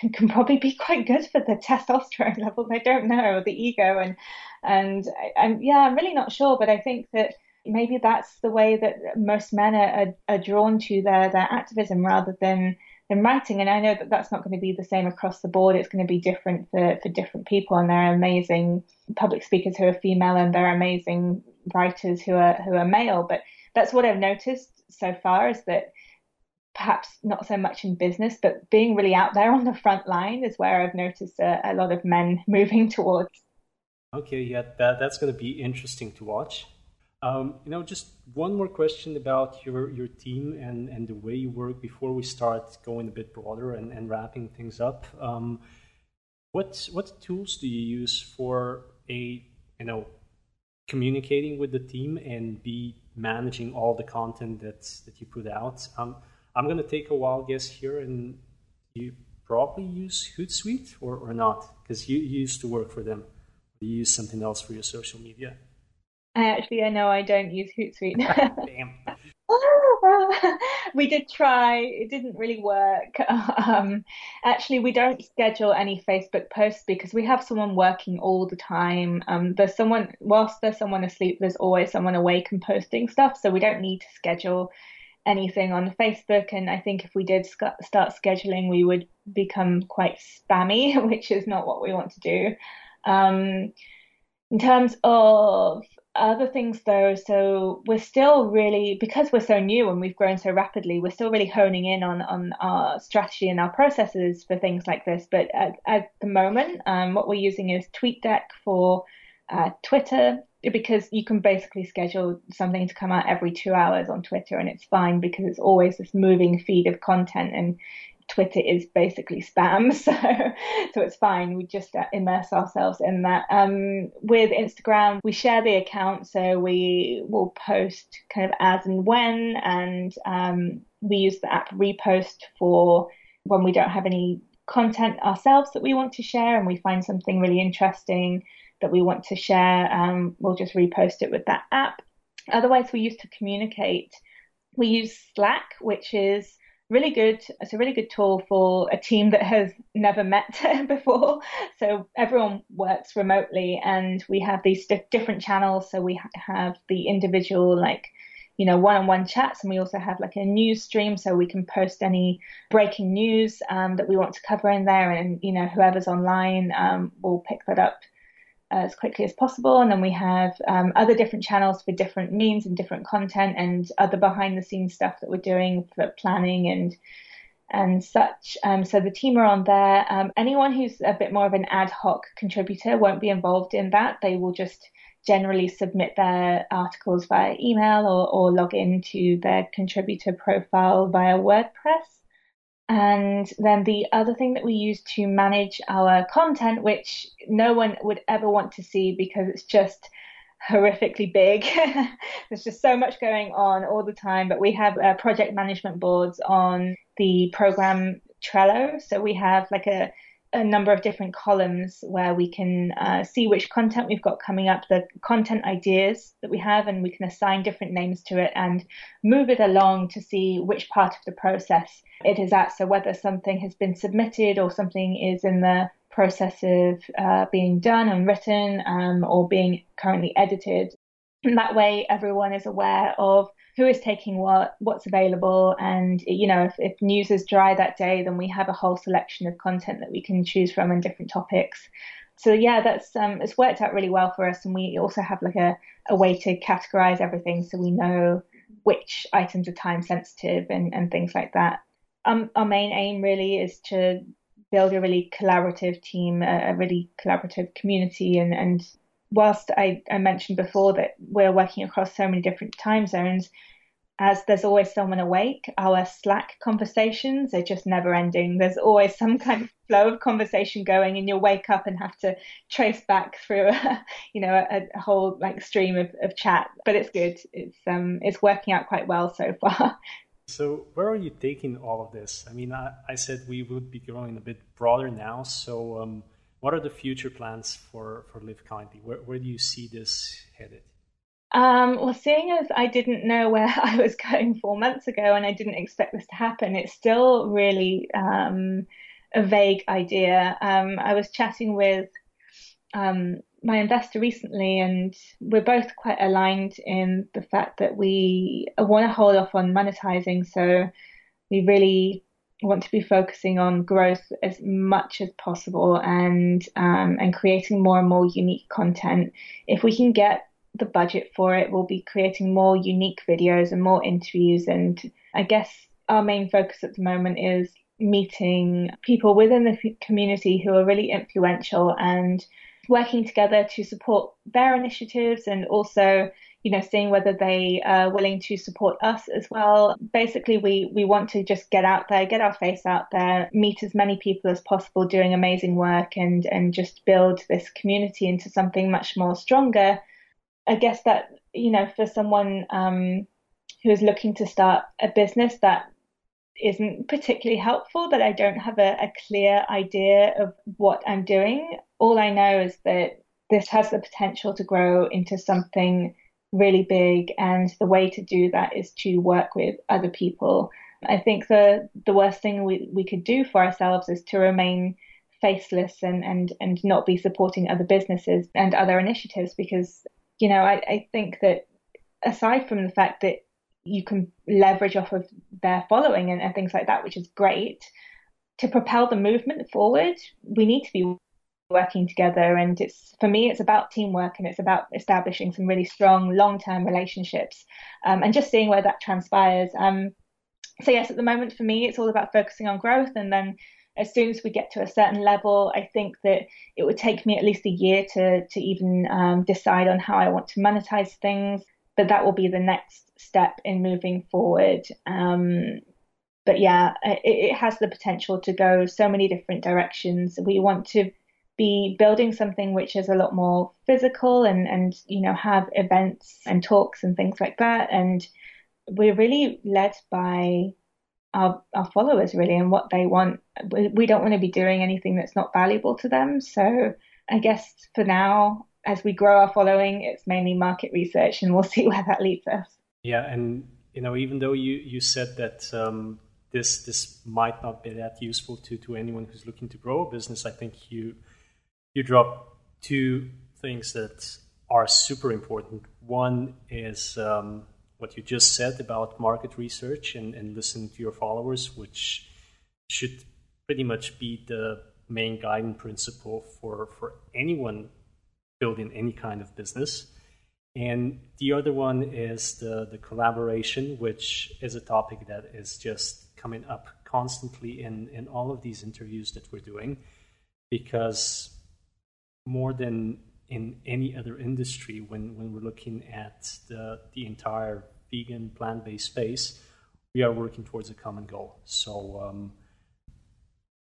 can, can, probably be quite good for the testosterone levels. I don't know the ego and and and yeah, I'm really not sure, but I think that maybe that's the way that most men are, are, drawn to their their activism rather than than writing. And I know that that's not going to be the same across the board. It's going to be different for, for different people. And there are amazing public speakers who are female, and there are amazing writers who are who are male. But that's what I've noticed so far is that perhaps not so much in business, but being really out there on the front line is where I've noticed a, a lot of men moving towards. Okay, yeah, that, that's going to be interesting to watch. Um, you know, just one more question about your, your team and, and the way you work before we start going a bit broader and, and wrapping things up. Um, what what tools do you use for a you know communicating with the team and be managing all the content that that you put out? Um, I'm gonna take a wild guess here, and you probably use Hootsuite or, or not because you, you used to work for them. You use something else for your social media. I actually, I know I don't use Hootsuite. Damn. we did try. It didn't really work. Um, actually, we don't schedule any Facebook posts because we have someone working all the time. Um, there's someone, whilst there's someone asleep, there's always someone awake and posting stuff. So we don't need to schedule anything on Facebook. And I think if we did sc- start scheduling, we would become quite spammy, which is not what we want to do. Um, in terms of other things though, so we're still really because we're so new and we've grown so rapidly, we're still really honing in on on our strategy and our processes for things like this. But at, at the moment, um, what we're using is TweetDeck for uh, Twitter because you can basically schedule something to come out every two hours on Twitter and it's fine because it's always this moving feed of content and Twitter is basically spam, so so it's fine. We just uh, immerse ourselves in that. Um, with Instagram, we share the account, so we will post kind of as and when, and um, we use the app Repost for when we don't have any content ourselves that we want to share, and we find something really interesting that we want to share. Um, we'll just repost it with that app. Otherwise, we use to communicate. We use Slack, which is really good. It's a really good tool for a team that has never met before. So everyone works remotely, and we have these different channels. So we have the individual like you know one-on-one chats and we also have like a news stream so we can post any breaking news um, that we want to cover in there and you know whoever's online um, will pick that up as quickly as possible. And then we have um, other different channels for different means and different content and other behind the scenes stuff that we're doing for planning and and such. Um, so the team are on there. Um, anyone who's a bit more of an ad hoc contributor won't be involved in that. They will just generally submit their articles via email or, or log into their contributor profile via WordPress. And then the other thing that we use to manage our content, which no one would ever want to see because it's just horrifically big. There's just so much going on all the time. But we have uh, project management boards on the program Trello. So we have like a a number of different columns where we can uh, see which content we've got coming up, the content ideas that we have, and we can assign different names to it and move it along to see which part of the process it is at. So whether something has been submitted or something is in the process of uh, being done and written um, or being currently edited. And that way, everyone is aware of who is taking what, what's available, and you know if, if news is dry that day, then we have a whole selection of content that we can choose from and different topics. So yeah, that's um, it's worked out really well for us, and we also have like a, a way to categorize everything so we know which items are time sensitive and, and things like that. Um, our main aim really is to build a really collaborative team, a, a really collaborative community, and and whilst I, I mentioned before that we're working across so many different time zones, as there's always someone awake, our Slack conversations are just never ending. There's always some kind of flow of conversation going and you'll wake up and have to trace back through a, you know a, a whole like stream of, of chat. But it's good. It's um it's working out quite well so far. So where are you taking all of this? I mean i, I said we would be growing a bit broader now so um, what are the future plans for for live kindly where, where do you see this headed um, well, seeing as I didn't know where I was going four months ago and I didn't expect this to happen, it's still really um, a vague idea. Um, I was chatting with um, my investor recently, and we're both quite aligned in the fact that we want to hold off on monetizing. So we really want to be focusing on growth as much as possible and um, and creating more and more unique content. If we can get the budget for it. We'll be creating more unique videos and more interviews. And I guess our main focus at the moment is meeting people within the community who are really influential and working together to support their initiatives and also you know seeing whether they are willing to support us as well basically we we want to just get out there get our face out there meet as many people as possible doing amazing work and and just build this community into something much more stronger I guess that you know for someone um, who is looking to start a business that isn't particularly helpful that I don't have a, a clear idea of what I'm doing. All I know is that this has the potential to grow into something really big and the way to do that is to work with other people. I think the the worst thing we, we could do for ourselves is to remain faceless and, and, and not be supporting other businesses and other initiatives because you know, I, I think that aside from the fact that you can leverage off of their following and, and things like that, which is great, to propel the movement forward, we need to be working together and it's for me it's about teamwork and it's about establishing some really strong long-term relationships um, and just seeing where that transpires um, so yes at the moment for me it's all about focusing on growth and then as soon as we get to a certain level, I think that it would take me at least a year to to even um, decide on how I want to monetize things. But that will be the next step in moving forward. Um, but yeah, it, it has the potential to go so many different directions. We want to be building something which is a lot more physical and and you know have events and talks and things like that. And we're really led by our, our followers really and what they want. We, don't want to be doing anything that's not valuable to them. So I guess for now, as we grow our following, it's mainly market research, and we'll see where that leads us. Yeah, and you know, even though you you said that um, this this might not be that useful to to anyone who's looking to grow a business, I think you you drop two things that are super important. One is um, what you just said about market research and, and listening to your followers, which should pretty much be the main guiding principle for, for anyone building any kind of business. And the other one is the, the collaboration, which is a topic that is just coming up constantly in, in all of these interviews that we're doing. Because more than in any other industry when, when we're looking at the, the entire vegan plant-based space, we are working towards a common goal. So, um,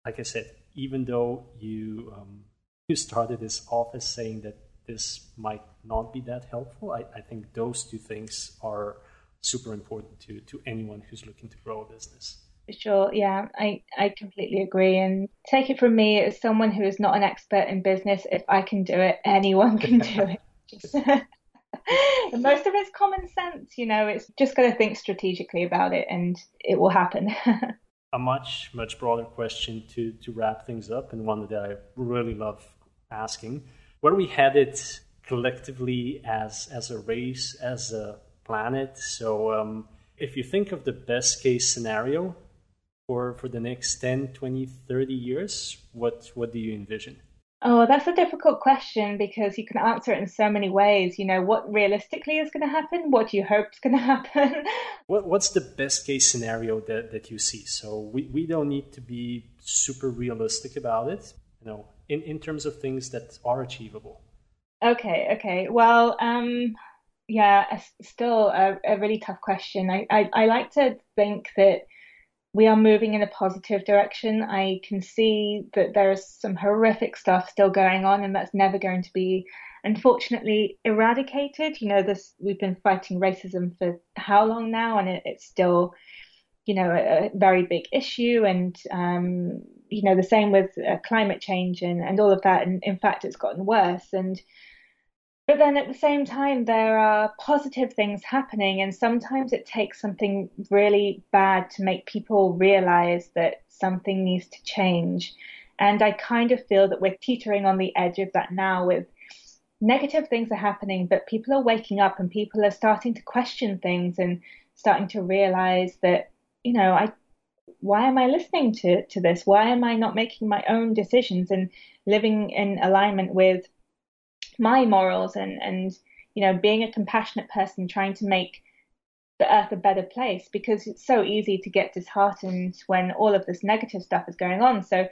like I said, even though you um, you started this office saying that this might not be that helpful, I, I think those two things are super important to to anyone who's looking to grow a business. Sure, yeah, I, I completely agree. And take it from me, as someone who is not an expert in business, if I can do it, anyone can do it. Just, most of it's common sense, you know, it's just got to think strategically about it and it will happen. a much, much broader question to, to wrap things up, and one that I really love asking. Where are we headed collectively as, as a race, as a planet? So, um, if you think of the best case scenario, for, for the next 10, 20, 30 years? What, what do you envision? Oh, that's a difficult question because you can answer it in so many ways. You know, what realistically is going to happen? What do you hope is going to happen? what, what's the best case scenario that, that you see? So we, we don't need to be super realistic about it, you know, in, in terms of things that are achievable. Okay, okay. Well, um, yeah, still a, a really tough question. I, I, I like to think that we are moving in a positive direction. I can see that there is some horrific stuff still going on, and that's never going to be, unfortunately, eradicated. You know, this we've been fighting racism for how long now, and it, it's still, you know, a, a, very big issue. And um, you know, the same with uh, climate change and and all of that. And in fact, it's gotten worse. And but then at the same time, there are positive things happening, and sometimes it takes something really bad to make people realize that something needs to change. And I kind of feel that we're teetering on the edge of that now with negative things are happening, but people are waking up and people are starting to question things and starting to realize that, you know, I why am I listening to, to this? Why am I not making my own decisions and living in alignment with my morals and and you know being a compassionate person trying to make the earth a better place because it's so easy to get disheartened when all of this negative stuff is going on. So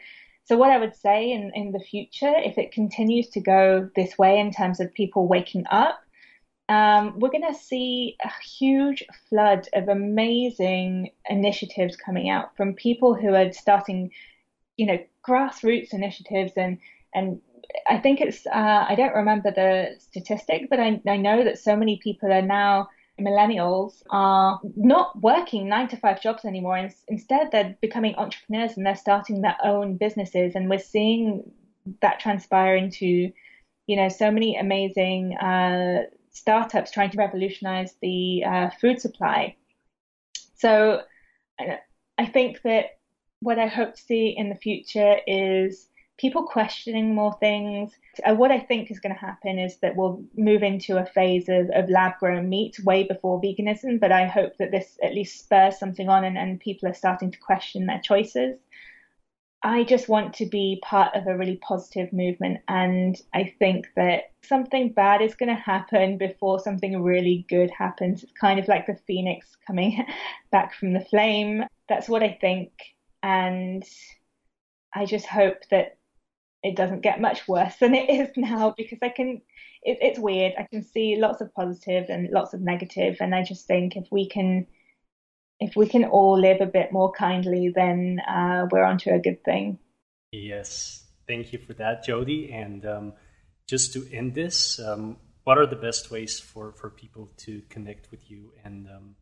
so what i would say in in the future if it continues to go this way in terms of people waking up um, we're going to see a huge flood of amazing initiatives coming out from people who are starting, you know, grassroots initiatives and and I think it's, uh, I don't remember the statistic, but I, I know that so many people are now, millennials, are not working nine to five jobs anymore. Instead, they're becoming entrepreneurs and they're starting their own businesses. And we're seeing that transpire into, you know, so many amazing uh, startups trying to revolutionize the uh, food supply. So I think that what I hope to see in the future is people questioning more things. Uh, what I think is going to happen is that we'll move into a phase of, of lab grown meat way before veganism, but I hope that this at least spurs something on and, and people are starting to question their choices. I just want to be part of a really positive movement, and I think that something bad is going to happen before something really good happens. It's kind of like the phoenix coming back from the flame. That's what I think, and I just hope that it doesn't get much worse than it is now because I can. It, it's weird. I can see lots of positive and lots of negative, and I just think if we can, if we can all live a bit more kindly, then uh, we're onto a good thing. Yes, thank you for that, Jodi. And um, just to end this, um, what are the best ways for for people to connect with you and um,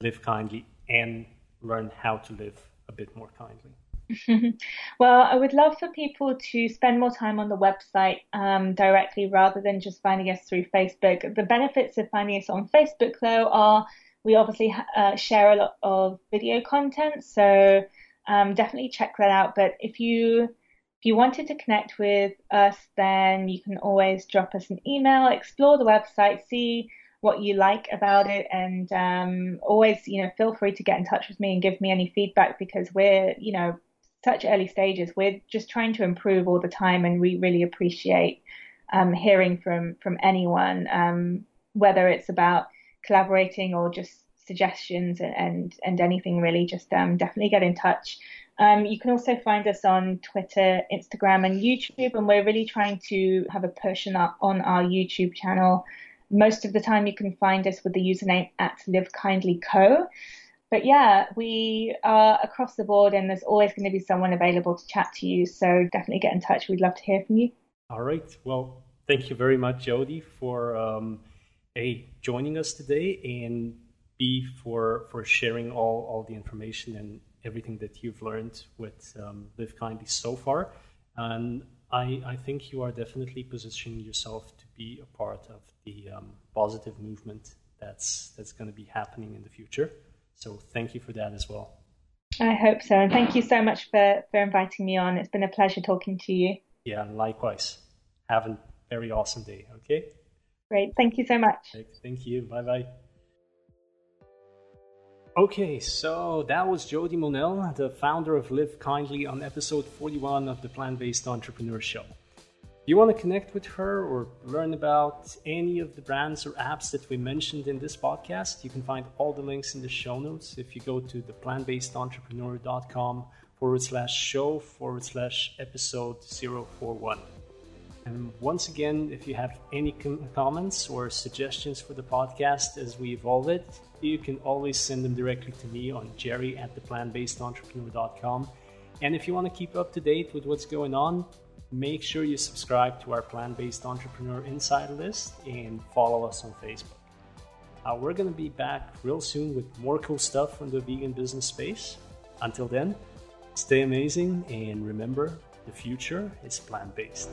live kindly and learn how to live a bit more kindly? well, I would love for people to spend more time on the website um, directly rather than just finding us through Facebook. The benefits of finding us on Facebook, though, are we obviously uh, share a lot of video content, so um, definitely check that out. But if you if you wanted to connect with us, then you can always drop us an email, explore the website, see what you like about it, and um, always, you know, feel free to get in touch with me and give me any feedback because we're, you know, such early stages. We're just trying to improve all the time, and we really appreciate um, hearing from from anyone, um, whether it's about collaborating or just suggestions and and, and anything really. Just um, definitely get in touch. Um, you can also find us on Twitter, Instagram, and YouTube, and we're really trying to have a push on our, on our YouTube channel. Most of the time, you can find us with the username at Live Kindly Co but yeah, we are across the board, and there's always going to be someone available to chat to you. So definitely get in touch. We'd love to hear from you. All right. Well, thank you very much, Jodi, for um, a joining us today, and b for for sharing all all the information and everything that you've learned with um, Live Kindly so far. And I I think you are definitely positioning yourself to be a part of the um, positive movement that's that's going to be happening in the future. So thank you for that as well. I hope so. And thank you so much for, for inviting me on. It's been a pleasure talking to you. Yeah, likewise. Have a very awesome day, okay? Great. Thank you so much. Thank you. Bye bye. Okay, so that was Jodi Monelle, the founder of Live Kindly, on episode 41 of the Plant Based Entrepreneur Show you want to connect with her or learn about any of the brands or apps that we mentioned in this podcast, you can find all the links in the show notes. If you go to the plantbasedentrepreneur.com forward slash show forward slash episode 041. And once again, if you have any com- comments or suggestions for the podcast as we evolve it, you can always send them directly to me on jerry at theplantbasedentrepreneur.com. And if you want to keep up to date with what's going on, make sure you subscribe to our Plant Based Entrepreneur Insider list and follow us on Facebook. Uh, we're going to be back real soon with more cool stuff from the vegan business space. Until then, stay amazing and remember the future is plant based.